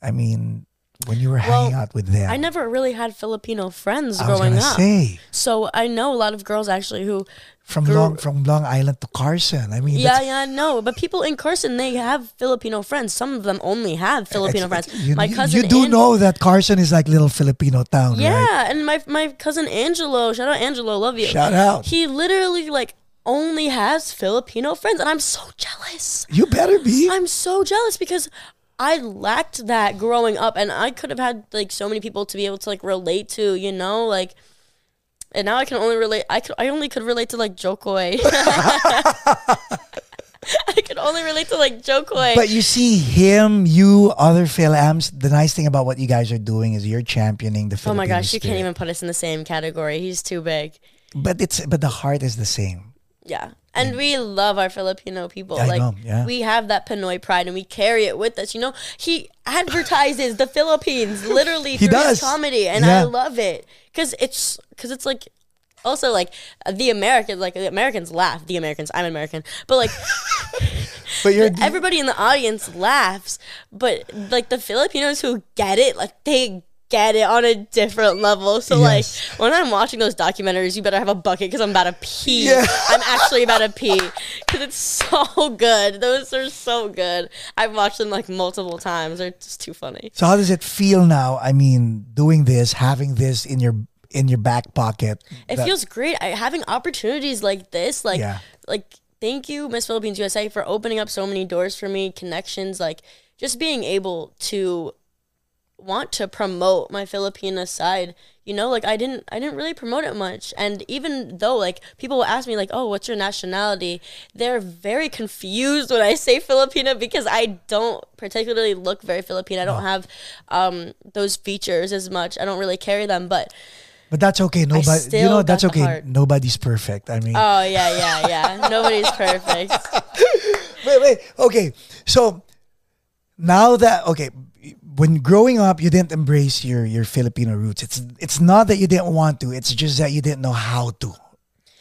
I mean when you were Well, hanging out with them? I never really had Filipino friends I growing up. say So I know a lot of girls actually who from Girl- Long from Long Island to Carson. I mean, Yeah, yeah, no. But people in Carson, they have Filipino friends. Some of them only have Filipino friends. You, my cousin, you do An- know that Carson is like little Filipino town, yeah, right? and my my cousin Angelo, shout out Angelo, love you. Shout out. He literally like only has Filipino friends, and I'm so jealous. You better be. I'm so jealous because I lacked that growing up, and I could have had like so many people to be able to like relate to, you know, like. And now I can only relate. I could. I only could relate to like Jo Koy. *laughs* I could only relate to like Jo Koy. But you see him, you, other Phil-Ams, the nice thing about what you guys are doing is you're championing the oh Filipino my gosh, you can't even put us in the same category. He's too big. But it's but the heart is the same. Yeah. And we love our Filipino people. I like know, yeah. we have that Pinoy pride and we carry it with us. You know, he advertises the Philippines literally He through does. his comedy and Yeah. I love it cuz it's cuz it's like also like the Americans like the Americans laugh. The Americans, I'm American. But like *laughs* But you're everybody in the audience laughs, but like the Filipinos who get it, like they get it on a different level. So Yes. like when I'm watching those documentaries, you better have a bucket because I'm about to pee. Yeah. I'm actually about to pee *laughs* because it's so good. Those are so good. I've watched them like multiple times. They're just too funny. So how does it feel now? I mean, doing this, having this in your in your back pocket. It that- feels great. I, having opportunities like this, like Yeah. like thank you, Miss Philippines USA, for opening up so many doors for me, connections, like just being able to want to promote my Filipina side. You know, like I didn't I didn't really promote it much. And even though like people will ask me like, "Oh, what's your nationality?" They're very confused when I say *laughs* Filipina because I don't particularly look very Filipino. I don't have um those features as much. I don't really carry them, but But that's okay. Nobody, you know, that's okay. Nobody's perfect. I mean, oh yeah, yeah, yeah. *laughs* Nobody's perfect. wait, wait. Okay, so now that okay, when growing up, you didn't embrace your your Filipino roots. It's it's not that you didn't want to. It's just that you didn't know how to.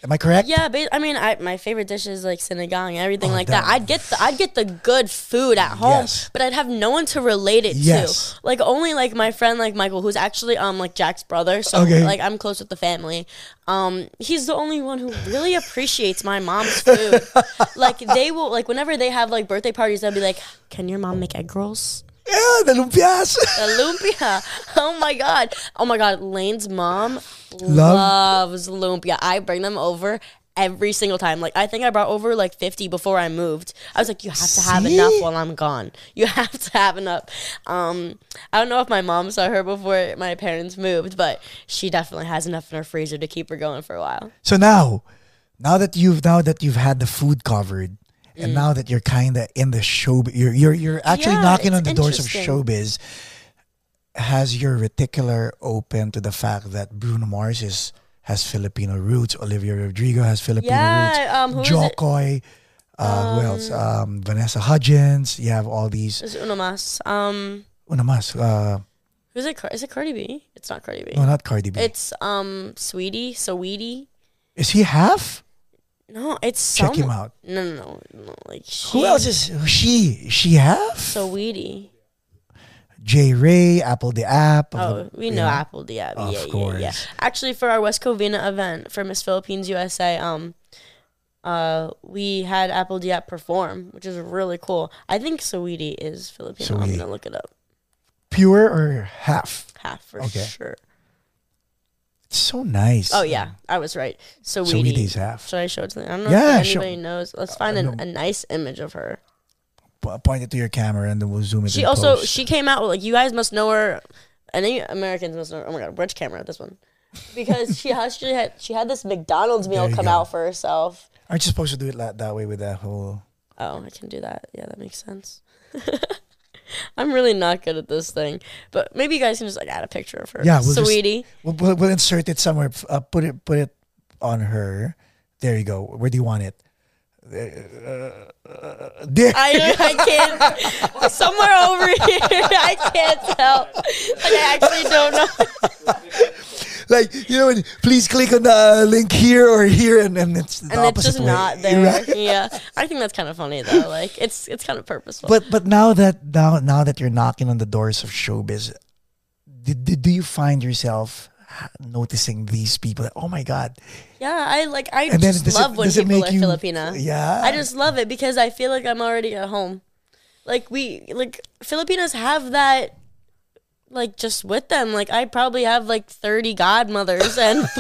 Am I correct? Yeah, but I mean, I, my favorite dish is like sinigang and everything Oh, like that. that- I'd get the I'd get the good food at home, Yes. but I'd have no one to relate it Yes. to. Like only like my friend like Michael, who's actually um like Jack's brother. So Okay. like I'm close with the family. Um, he's the only one who really appreciates my mom's food. *laughs* like they will like whenever they have like birthday parties, they'll be like, "Can your mom make egg rolls?" Yeah, the lumpias. *laughs* The lumpia. Oh my god. Oh my god. Lane's mom Love- loves lumpia. I bring them over every single time. Like I think I brought over like 50 before I moved. I was like, you have to have See? enough while I'm gone. You *laughs* have to have enough. Um, I don't know if my mom saw her before my parents moved, but she definitely has enough in her freezer to keep her going for a while. So now, now that you've now that you've had the food covered, and now that you're kind of in the show, you're you're you're actually Yeah, knocking on the doors of showbiz. Has your reticular open to the fact that Bruno Mars is has Filipino roots, Olivia Rodrigo has Filipino Yeah, roots, um, is it? Uh, who else? Um, Vanessa Hudgens. You have all these. There's uno mas. Um, mas, uh, who's it? Is it Cardi B? It's not Cardi B. no, not Cardi B. It's um, Sweetie, Saweetie. is he half? No, it's Check some- him out. No, no, no, no. Like she, Who else is she? She half? Saweetie. J Ray, apl.de.ap. Oh, we know yeah. apl.de.ap. Of yeah, yeah, yeah. course. Actually, for our West Covina event for Miss Philippines USA, um, uh, we had apl.de.ap perform, which is really cool. I think Saweetie is Filipino. I'm Saweetie. gonna look it up. Pure or half? Half for Okay. sure. It's so nice. Oh yeah, I was right. Saweetie. Saweetie's half. Should I show it to them? I don't know Yeah, if show- anybody knows. Let's find Uh, an, no. a nice image of her. Po- Point it to your camera and then we'll zoom it. She in also post. she came out with like you guys must know her. And you Americans must know. Oh my god, which camera? This one, because she *laughs* she had she had this McDonald's meal There you come go. out for herself. Aren't you supposed to do it that, that way with that whole? Oh, I can do that. Yeah, that makes sense. *laughs* *laughs* I'm really not good at this thing, but maybe you guys can just like add a picture of her. Yeah, we'll just- sweetie. We'll, we'll, we'll insert it somewhere. Uh, put it put it on her. There you go. Where do you want it? Uh, there. I I *laughs* can't somewhere over here. *laughs* I can't tell. Like I actually don't know. Like you know, please click on the uh, link here or here, and, and it's the And it's just way, not *laughs* there. right? Yeah, I think that's kind of funny though. Like it's it's kind of purposeful. But but now that now now that you're knocking on the doors of showbiz, do, do, do you find yourself noticing these people? Oh my God! Yeah, I like. I And just does it- love when people are you- Filipina. Yeah. I just love it because I feel like I'm already at home. Like we, like Filipinos have that, like just with them. Like I probably have like 30 godmothers and. *laughs*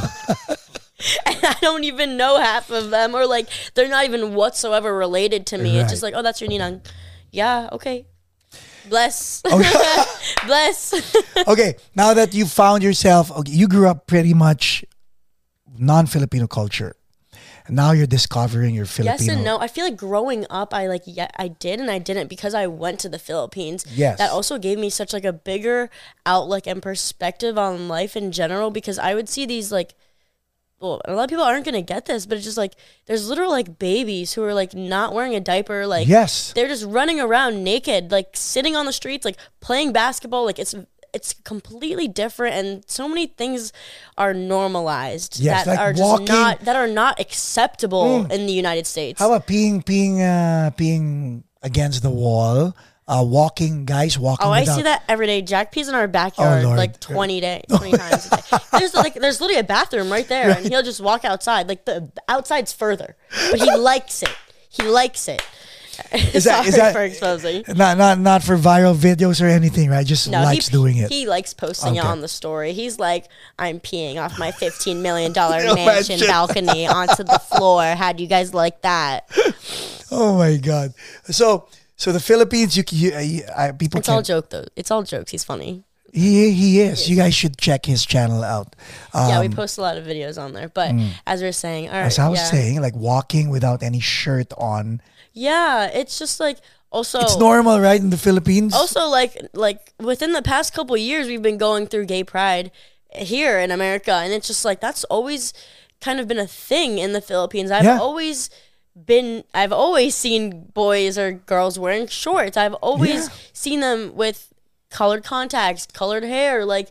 *laughs* And I don't even know half of them, or like they're not even whatsoever related to me. It's just like, oh, that's your ninang. Yeah, okay. Bless, Okay. *laughs* bless. okay, now that you found yourself, okay, you grew up pretty much non-Filipino culture. Now you're discovering your Filipino. Yes and no. I feel like growing up, I like yeah, I did and I didn't because I went to the Philippines. Yes. that also gave me such like a bigger outlook and perspective on life in general because I would see these like. Well, a lot of people aren't gonna get this, but it's just like there's literal like babies who are like not wearing a diaper, like Yes. they're just running around naked, like sitting on the streets, like playing basketball. Like it's it's completely different, and so many things are normalized Yes, that like are just walking- Mm. not that are not acceptable in the United States. How about peeing, peeing, uh, peeing against the wall? Uh, walking, guys walking. Oh, I see that every day. Jack pees in our backyard Oh, like twenty *laughs* day, twenty times a day. There's like there's literally a bathroom right there, and he'll just walk outside. Like the outside's further, but he likes it. He likes it. Is *laughs* that Sorry is that for exposing. not not not for viral videos or anything, right? Just No, likes he, doing it. He likes posting it on the story. He's like, I'm peeing off my $15 million *laughs* mansion balcony onto the floor. How do you guys like that? *laughs* oh my god. So so the Philippines, you, you, you uh, people It's all joke, though. It's all jokes. He's funny. He he is. You guys should check his channel out. yeah, we Um, post a lot of videos on there. But as we are saying, right. As I was yeah. saying, like walking without any shirt on. Yeah, it's just like also. It's normal, right, in the Philippines? also like like within the past couple years we've been going through gay pride here in america and it's just like that's always kind of been a thing in the philippines i've Yeah. always been i've always seen boys or girls wearing shorts i've always Yeah. seen them with colored contacts colored hair like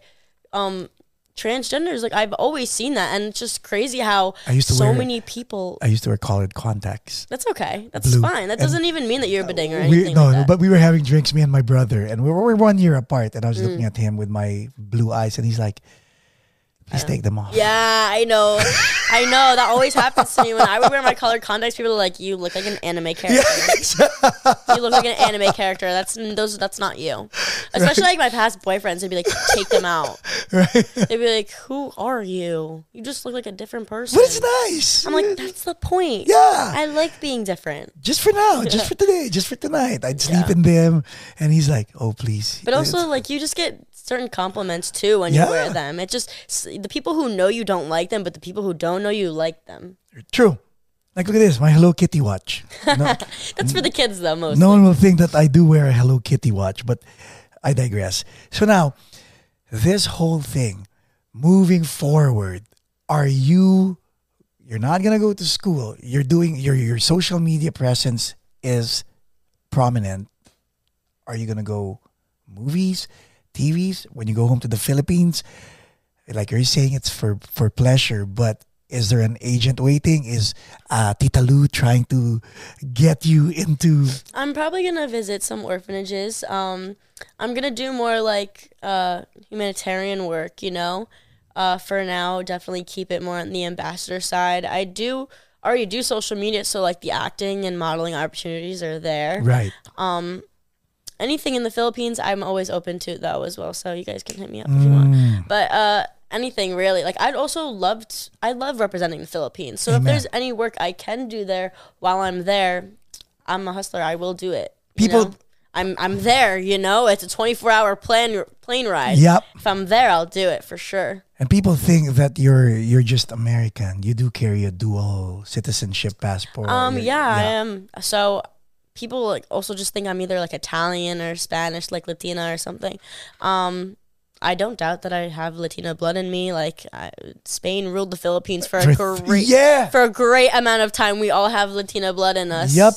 um transgenders like i've always seen that and it's just crazy how I used to so wear- many people I used to wear colored contacts. that's okay that's Blue. fine that And- doesn't even mean that you're a bading or We, anything no, like that. but we were having drinks, me and my brother, and we were, we were one year apart. And I was Mm. looking at him with my blue eyes, and he's like, "Please take them off." Yeah, I know. *laughs* I know. That always happens to me. When I would wear my colored contacts, people are like, You look like an anime character. *laughs* you look like an anime character. That's those that's not you. Especially like my past boyfriends, they'd be like, Take them out. Right. They'd be like, Who are you? You just look like a different person. but it's nice. I'm like, that's the point. Yeah. I like being different. just for now, just for *laughs* today, just for tonight. I'd sleep in them, and he's like, "Oh, please." But also, like, you just get certain compliments too when Yeah. you wear them. It just the people who know you don't like them, but the people who don't know you like them. true. Like, look at this, my Hello Kitty watch. No, *laughs* That's for the kids though, most. no one will think that I do wear a Hello Kitty watch, but I digress. So now, this whole thing, moving forward, are you? You're not gonna go to school. You're doing your your social media presence is prominent. Are you gonna go movies, TVs when you go home to the Philippines? Like you're saying, it's for for pleasure, but is there an agent waiting? Is uh, Tita Lou trying to get you into? I'm probably gonna visit some orphanages. Um, I'm gonna do more like uh, humanitarian work. You know, uh, for now, definitely keep it more on the ambassador side. I do already do social media, so like the acting and modeling opportunities are there. Right. Um, Anything in the Philippines, I'm always open to though as well. So you guys can hit me up if you want. Mm. But uh, anything really, like I'd also loved I love representing the Philippines. So if there's any work I can do there while I'm there, I'm a hustler. I will do it. People- know? I'm I'm there. You know, it's a 24 hour plane plane ride. Yep. If I'm there, I'll do it for sure. And people think that you're you're just American. You do carry a dual citizenship passport. Um, You're- yeah, I am. So people like also just think I'm either like Italian or Spanish, like Latina or something. Um, I don't doubt that I have Latina blood in me. Like I, Spain ruled the Philippines for a great yeah. for a great amount of time. We all have Latina blood in us. Yep.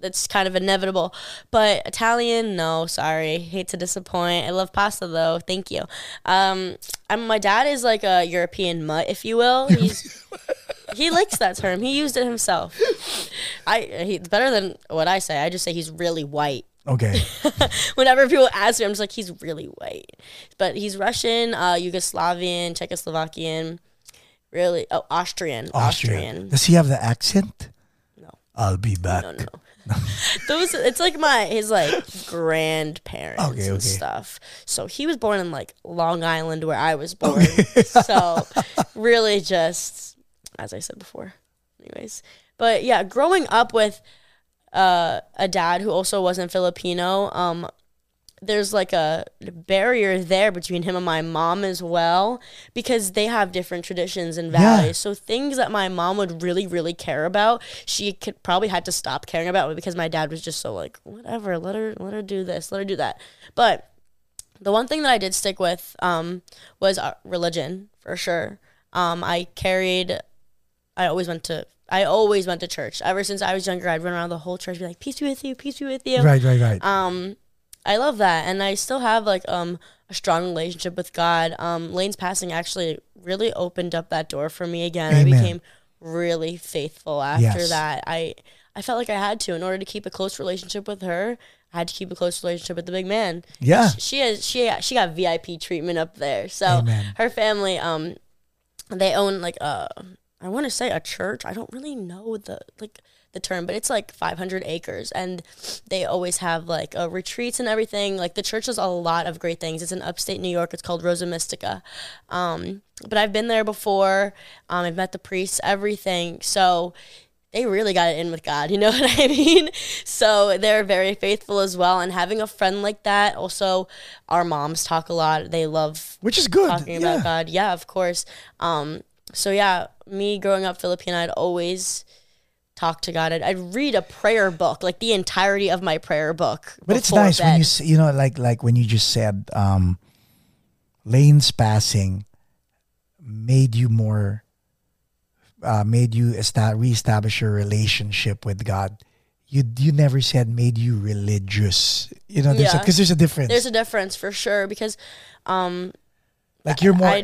That's kind of inevitable. But Italian, no, sorry. Hate to disappoint. I love pasta though. Thank you. Um, I'm, my dad is like a European mutt, if you will. He's he likes that term. He used it himself. I he, it's better than what I say. I just say he's really white. Okay. *laughs* Whenever people ask me, I'm just like he's really white. But he's Russian, uh, Yugoslavian, Czechoslovakian, really oh Austrian, Austrian. Austrian. Does he have the accent? No. I'll be back. No, no, no. *laughs* Those it's like my his like grandparents Okay, and okay. stuff. So he was born in like Long Island where I was born. *laughs* so really just as I said before. Anyways. But yeah, growing up with uh, a dad who also wasn't Filipino, um, there's like a barrier there between him and my mom as well because they have different traditions and Yeah. values. So things that my mom would really, really care about, she could probably had to stop caring about because my dad was just so like, whatever, let her let her do this, let her do that. But the one thing that I did stick with um, was uh, religion for sure. Um, I carried. I always went to. I always went to church. Ever since I was younger, I'd run around the whole church, be like, "Peace be with you, peace be with you." Right, right, right. um i love that and i still have like um a strong relationship with god um lane's passing actually really opened up that door for me again i became really faithful after Yes. that i i felt like i had to in order to keep a close relationship with her i had to keep a close relationship with the big man Yeah. Sh- she has she she got vip treatment up there so Amen. her family um they own like a i want to say a church i don't really know the like the term, but it's like 500 acres, and they always have like uh, retreats and everything. Like the church does a lot of great things. It's in upstate New York. It's called Rosa Mystica. Um, but I've been there before. Um, I've met the priests, everything. So they really got it in with God. *laughs* You know what I mean? So they're very faithful as well. And having a friend like that, also, our moms talk a lot. They love Which is good. talking yeah. about God. Yeah, of course. Um, so yeah, me growing up Filipino, I'd always talk to God. I'd, I'd read a prayer book, like the entirety of my prayer book. But it's nice when you you know like like when you just said um, lanes passing made you more uh, made you esta- reestablish your relationship with God. You you never said made you religious. You know, there's Yeah. because there's a difference. There's a difference for sure because um, like you're more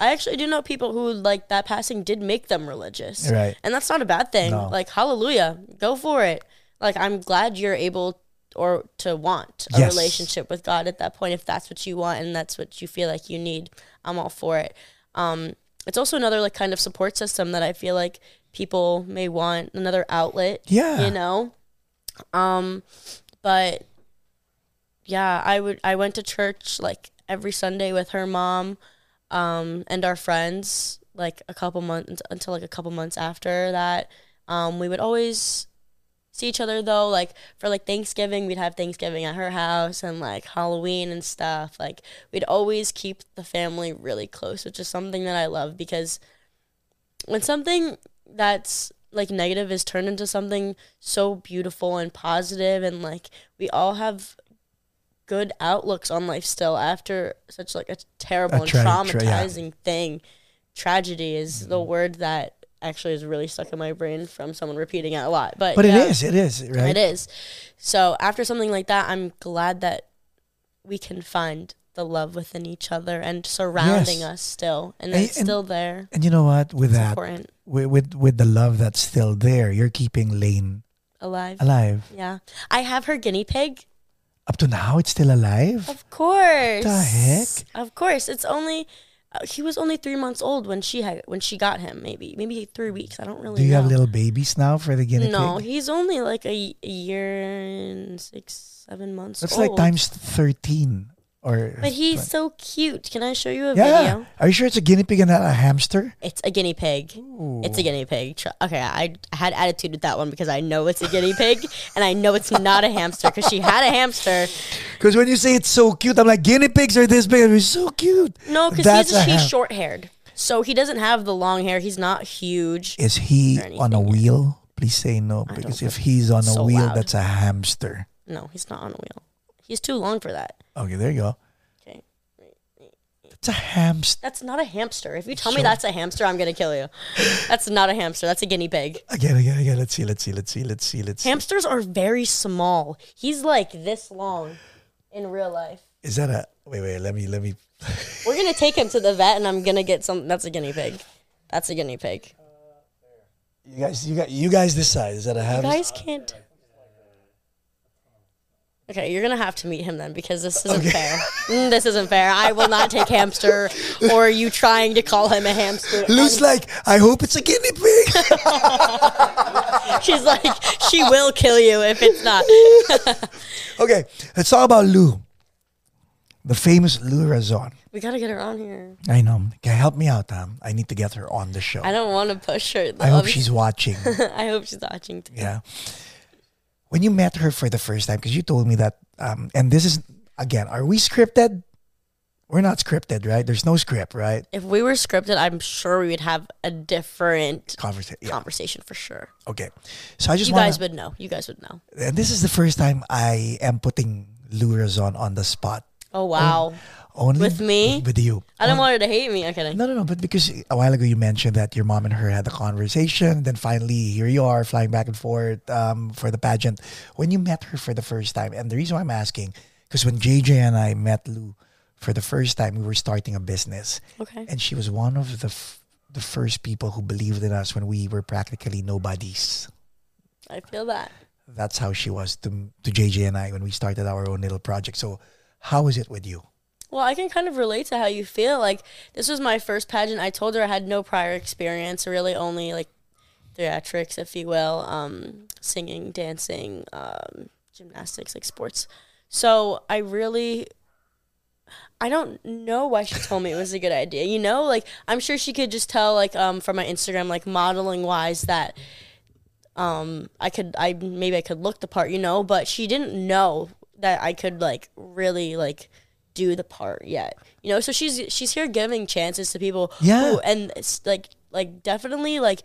I, actually do know people who like that passing did make them religious. Right. And that's not a bad thing. No. Like hallelujah, go for it. Like I'm glad you're able or to want a Yes. relationship with God at that point if that's what you want and that's what you feel like you need. I'm all for it. Um it's also another like kind of support system that I feel like people may want another outlet. Yeah. You know? Um but yeah, I would I went to church like every Sunday with her mom um, and our friends like a couple months until like a couple months after that. Um, we would always see each other though, like for like Thanksgiving, we'd have Thanksgiving at her house and like Halloween and stuff. Like we'd always keep the family really close, which is something that I love because when something that's like negative is turned into something so beautiful and positive and like we all have good outlooks on life still after such like a terrible A and tra- tra- yeah. traumatizing thing tragedy is the mm-hmm. word that actually is really stuck in my brain from someone repeating it a lot but but yeah, it is, it is, right? it is so after something like that i'm glad that we can find the love within each other and surrounding Yes. us still and And- it's and- still there And you know what? With it's that, important with, with with the love that's still there, you're keeping Lane alive alive. yeah i have her guinea pig Up to now, it's still alive. Of course. What The heck? Of course. It's only uh, he was only three months old when she had when she got him. Maybe maybe three weeks. I don't really. Do you know. have little babies now for the guinea No, pig? he's only like a, a year and six, seven months. That's old. like times thirteen. Or But he's so cute. Can I show you a yeah. video? Are you sure it's a guinea pig and not a hamster? It's a guinea pig. It's a guinea pig. Okay, I, had attitude with that one because I know it's a guinea pig *laughs* and I know it's not a hamster because she had a hamster. Because when you say it's so cute, I'm like guinea pigs are this big. It's so cute. No, because he's, he's short haired. So he doesn't have the long hair. He's not huge. Is he on a wheel? Please say no, because if he's on a so wheel, loud. that's a hamster. No, he's not on a wheel. He's too long for that. Okay, there you go. Okay. It's a hamster. That's not a hamster. If you tell me that's a hamster, I'm gonna kill you. That's not a hamster. That's a guinea pig. Again, again, again. Let's see, let's see, let's see, let's see, let's see. Hamsters are very small. He's like this long in real life. Is that a wait, wait, let me let me *laughs* We're gonna take him to the vet, and I'm gonna get some. That's a guinea pig. That's a guinea pig. you guys you got you guys decide. Is that a hamster? You hamster? guys can't. Okay, you're gonna have to meet him then because this isn't fair. Mm, this isn't fair. I will not take hamster or you trying to call him a hamster. Lou's like, I hope it's a guinea pig. *laughs* She's like, she will kill you if it's not. *laughs* okay, let's talk about Lou. The famous Lou Razon. We gotta get her on here. I know. Can help me out, um? I need to get her on the show. I don't want to push her. I hope she's watching. *laughs* I hope she's watching too. Yeah. When you met her for the first time, because you told me that, um, and this is again, are we scripted? We're not scripted, right? There's no script, right? If we were scripted, I'm sure we would have a different Conversation. Yeah. conversation for sure. Okay. So I just You want guys would know. You guys would know. and this is the first time I am putting Lou Razon on the spot. Oh wow! Only With me? With you. I don't On- want her to hate me. I'm kidding. No, no, no. But because a while ago you mentioned that your mom and her had a conversation, then finally here you are flying back and forth um, for the pageant. When you met her for the first time, and the reason why I'm asking, because when JJ and I met Lou for the first time, we were starting a business, Okay. and she was one of the f- the first people who believed in us when we were practically nobodies. I feel that. That's how she was to to JJ and I when we started our own little project. So, how is it with you? Well, I can kind of relate to how you feel. Like this was my first pageant. I told her I had no prior experience, really only like theatrics, if you will, um, singing, dancing, um, gymnastics, like sports. So I really, I don't know why she told me it was a good idea. You know, like I'm sure she could just tell, like um, from my Instagram, like modeling wise, that um, I could, I maybe I could look the part, you know, but she didn't know that I could like really like do the part yet. You know, so she's she's here giving chances to people. Yeah. Who, and it's like like definitely like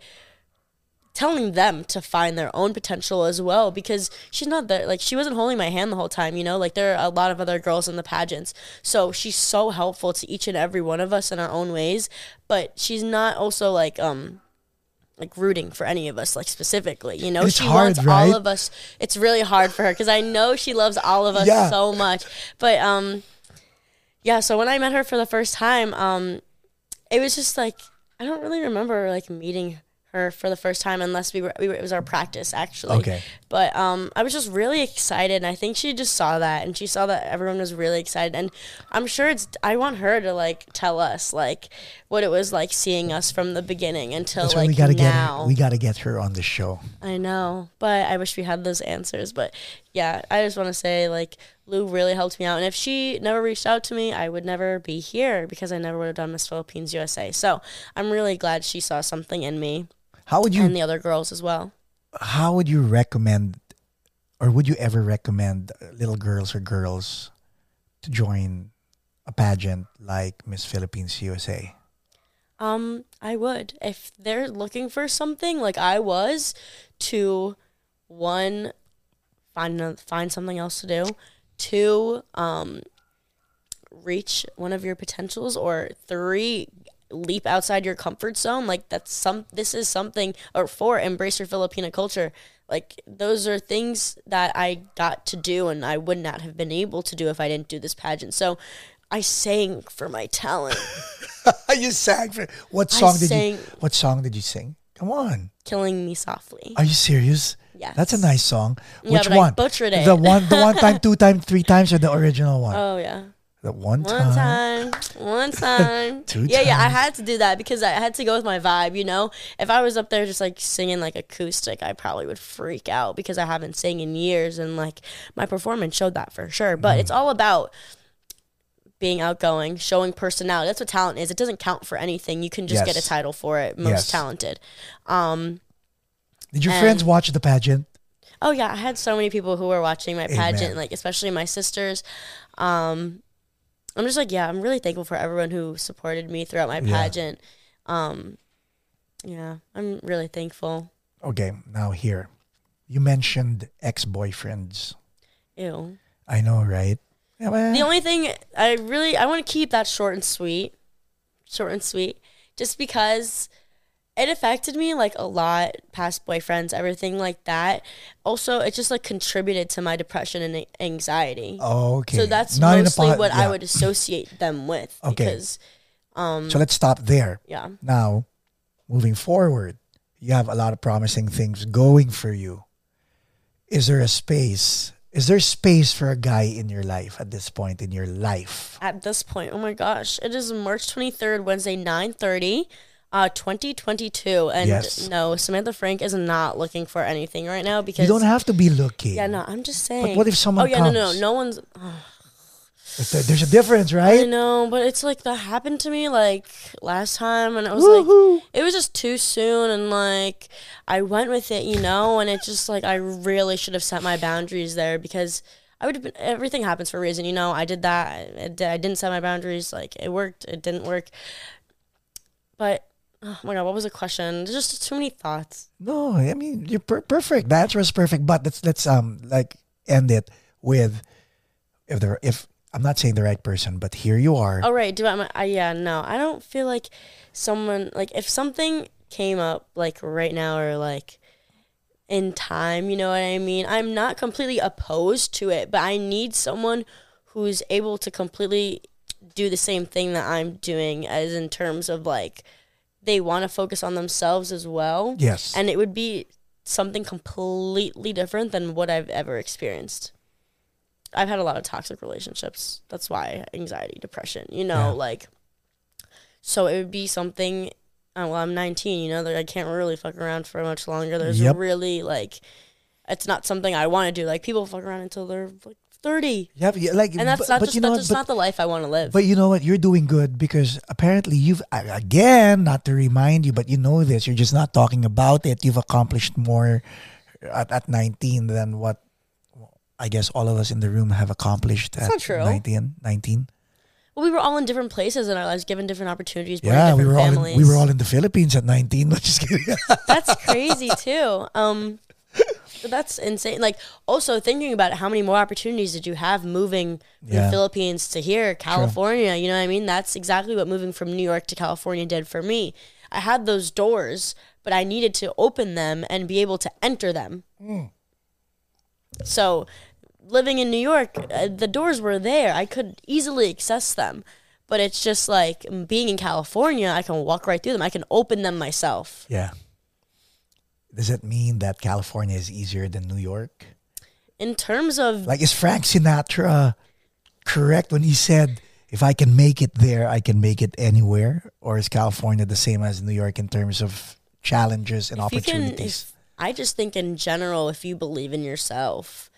telling them to find their own potential as well because she's not there like she wasn't holding my hand the whole time you know like there are a lot of other girls in the pageants so she's so helpful to each and every one of us in our own ways but she's not also like um like rooting for any of us like specifically you know it's she hard, wants right? all of us it's really hard for her because i know she loves all of us Yeah. so much but um yeah so when i met her for the first time um it was just like i don't really remember like meeting her for the first time unless we were, we were it was our practice actually Okay. but um i was just really excited and i think she just saw that and she saw that everyone was really excited and i'm sure it's i want her to like tell us like what it was like seeing us from the beginning until That's like we gotta now get her, we gotta get her on the show. I know, but I wish we had those answers. But yeah, I just want to say like Lou really helped me out, and if she never reached out to me, I would never be here because I never would have done Miss Philippines USA. So I'm really glad she saw something in me How would you and the other girls as well. how would you recommend or would you ever recommend little girls or girls to join a pageant like Miss Philippines USA? Um, I would if they're looking for something like I was to one find find something else to do, two um reach one of your potentials, or three leap outside your comfort zone. Like that's some this is something or four embrace your Filipina culture. Like those are things that I got to do and I would not have been able to do if I didn't do this pageant. So I sang for my talent. *laughs* you sang for what I song did sang- you what song did you sing? Come on. killing me softly. Are you serious? Yes. That's a nice song. Yeah, Which but I one? butchered it. The one the one time, two *laughs* times, three times or the original one? Oh yeah. the one, time. One time. *laughs* one time. Two yeah, yeah. I had to do that because I had to go with my vibe. You know, if I was up there just like singing like acoustic, I probably would freak out because I haven't sang in years, and like my performance showed that for sure. But Mm. it's all about being outgoing, showing personality. That's what talent is. It doesn't count for anything. You can just get a title for it. Most Yes. talented. Um. Did your And- friends watch the pageant? Oh yeah, I had so many people who were watching my pageant, Amen. like especially my sisters. Um, I'm just like, yeah, I'm really thankful for everyone who supported me throughout my Yeah. pageant. Um, yeah, I'm really thankful. Okay, now here. You mentioned ex-boyfriends. Ew. I know, right? Yeah, well, The only thing I really I want to keep that short and sweet, short and sweet, just because it affected me like a lot. Past boyfriends, everything like that. Also, it just like contributed to my depression and anxiety. okay. So that's Not mostly po- what I would associate them with. *laughs* Okay. Because, um, So let's stop there. yeah. Now, moving forward, you have a lot of promising things going for you. Is there a space? Is there space for a guy in your life at this point in your life? At this point, oh my gosh, it is March 23rd, Wednesday, 9:30, uh, 2022, and Yes. no, Samantha Frank is not looking for anything right now because You don't have to be looking. Yeah, no, I'm just saying. But what if someone Oh yeah, no, no, comes? no one's. There- There's a difference, right? I know, but it's like that happened to me like last time, and it was Woohoo. like it was just too soon, and like I went with it, you know, and it just like I really should have set my boundaries there because I would have been. Everything happens for a reason, you know. I did that. I, I I didn't set my boundaries. Like it worked. It didn't work. But oh my god, what was the question? There's just too many thoughts. No, I mean you're per- perfect. The answer is perfect. But let's let's um like end it with if there if I'm not saying the right person, but here you are. Oh right, do I? I yeah, no, I don't feel like someone like if something came up like right now or like in time, you know what I mean? I'm not completely opposed to it, but I need someone who's able to completely do the same thing that I'm doing as in terms of like they want to focus on themselves as well. Yes. And it would be something completely different than what I've ever experienced. I've had a lot of toxic relationships. That's why anxiety, depression, you know, Yeah. like so it would be something oh, well, I'm 19. You know, like, I can't really fuck around for much longer. There's Yep. really like, it's not something I want to do. Like people fuck around until they're like 30, Yeah, but yeah, like, and that's but, not but just you know that's what? just But, not the life I want to live. but you know what? You're doing good because apparently you've again, not to remind you, but you know this. You're just not talking about it. You've accomplished more at, at 19 than what I guess all of us in the room have accomplished at not true. 19. 19. well, we were all in different places in our lives, given different opportunities, Yeah, in we different were all in, we were all in the Philippines at 19. *laughs* No, just kidding. That's crazy too. Um, that's insane. Like also thinking about it, how many more opportunities did you have moving from Yeah. the Philippines to here, California? You know what I mean? That's exactly what moving from New York to California did for me. I had those doors, but I needed to open them and be able to enter them. So, living in New York, uh, the doors were there. I could easily access them. But it's just like mm, being in California, I can walk right through them. I can open them myself. yeah. Does it mean that California is easier than New York? In terms of Like, is Frank Sinatra correct when he said, if I can make it there, I can make it anywhere? Or is California the same as New York in terms of challenges and if can, opportunities? if, I just think in general, if you believe in yourself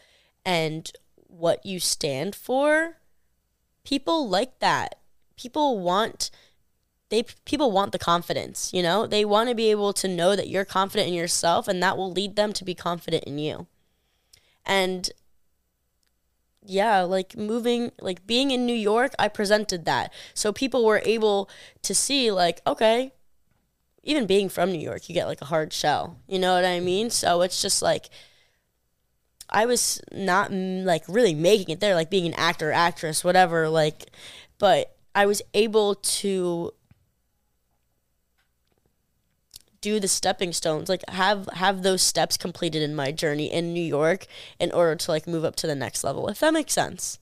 and what you stand for, people like that. People want they people want the confidence, you know? They want to be able to know that you're confident in yourself and that will lead them to be confident in you. And yeah, like moving, like being in New York, I presented that. So people were able to see, like, okay, even being from New York, you get like a hard shell. You know what I mean? So it's just like I was not like really making it there, like being an actor, actress, whatever. Like, but I was able to do the stepping stones, like have have those steps completed in my journey in New York in order to like move up to the next level. If that makes sense.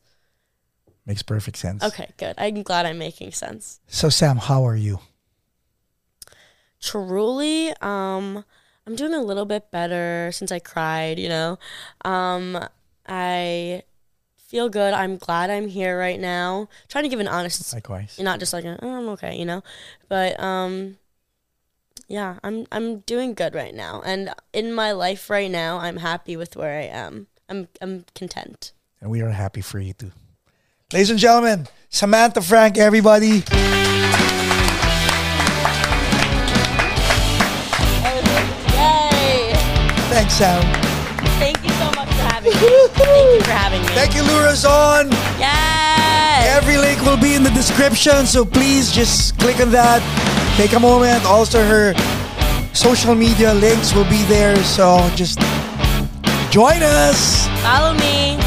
Makes perfect sense. Okay, good. I'm glad I'm making sense. So, Sam, how are you? truly um i'm doing a little bit better since i cried you know um i feel good i'm glad i'm here right now trying to give an honest Likewise. not just like a, oh, i'm okay you know but um yeah i'm i'm doing good right now and in my life right now i'm happy with where i am i'm i'm content And we are happy for you too. Ladies and gentlemen, Samantha Frank, everybody. yay Thanks, Sam. thank you so much for having me thank you for having me Thank you, Lou Razon. yes Every link will be in the description, so please just click on that. Take a moment. Also, her social media links will be there, so just join us. follow me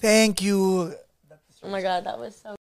Thank you. Oh my god, that was so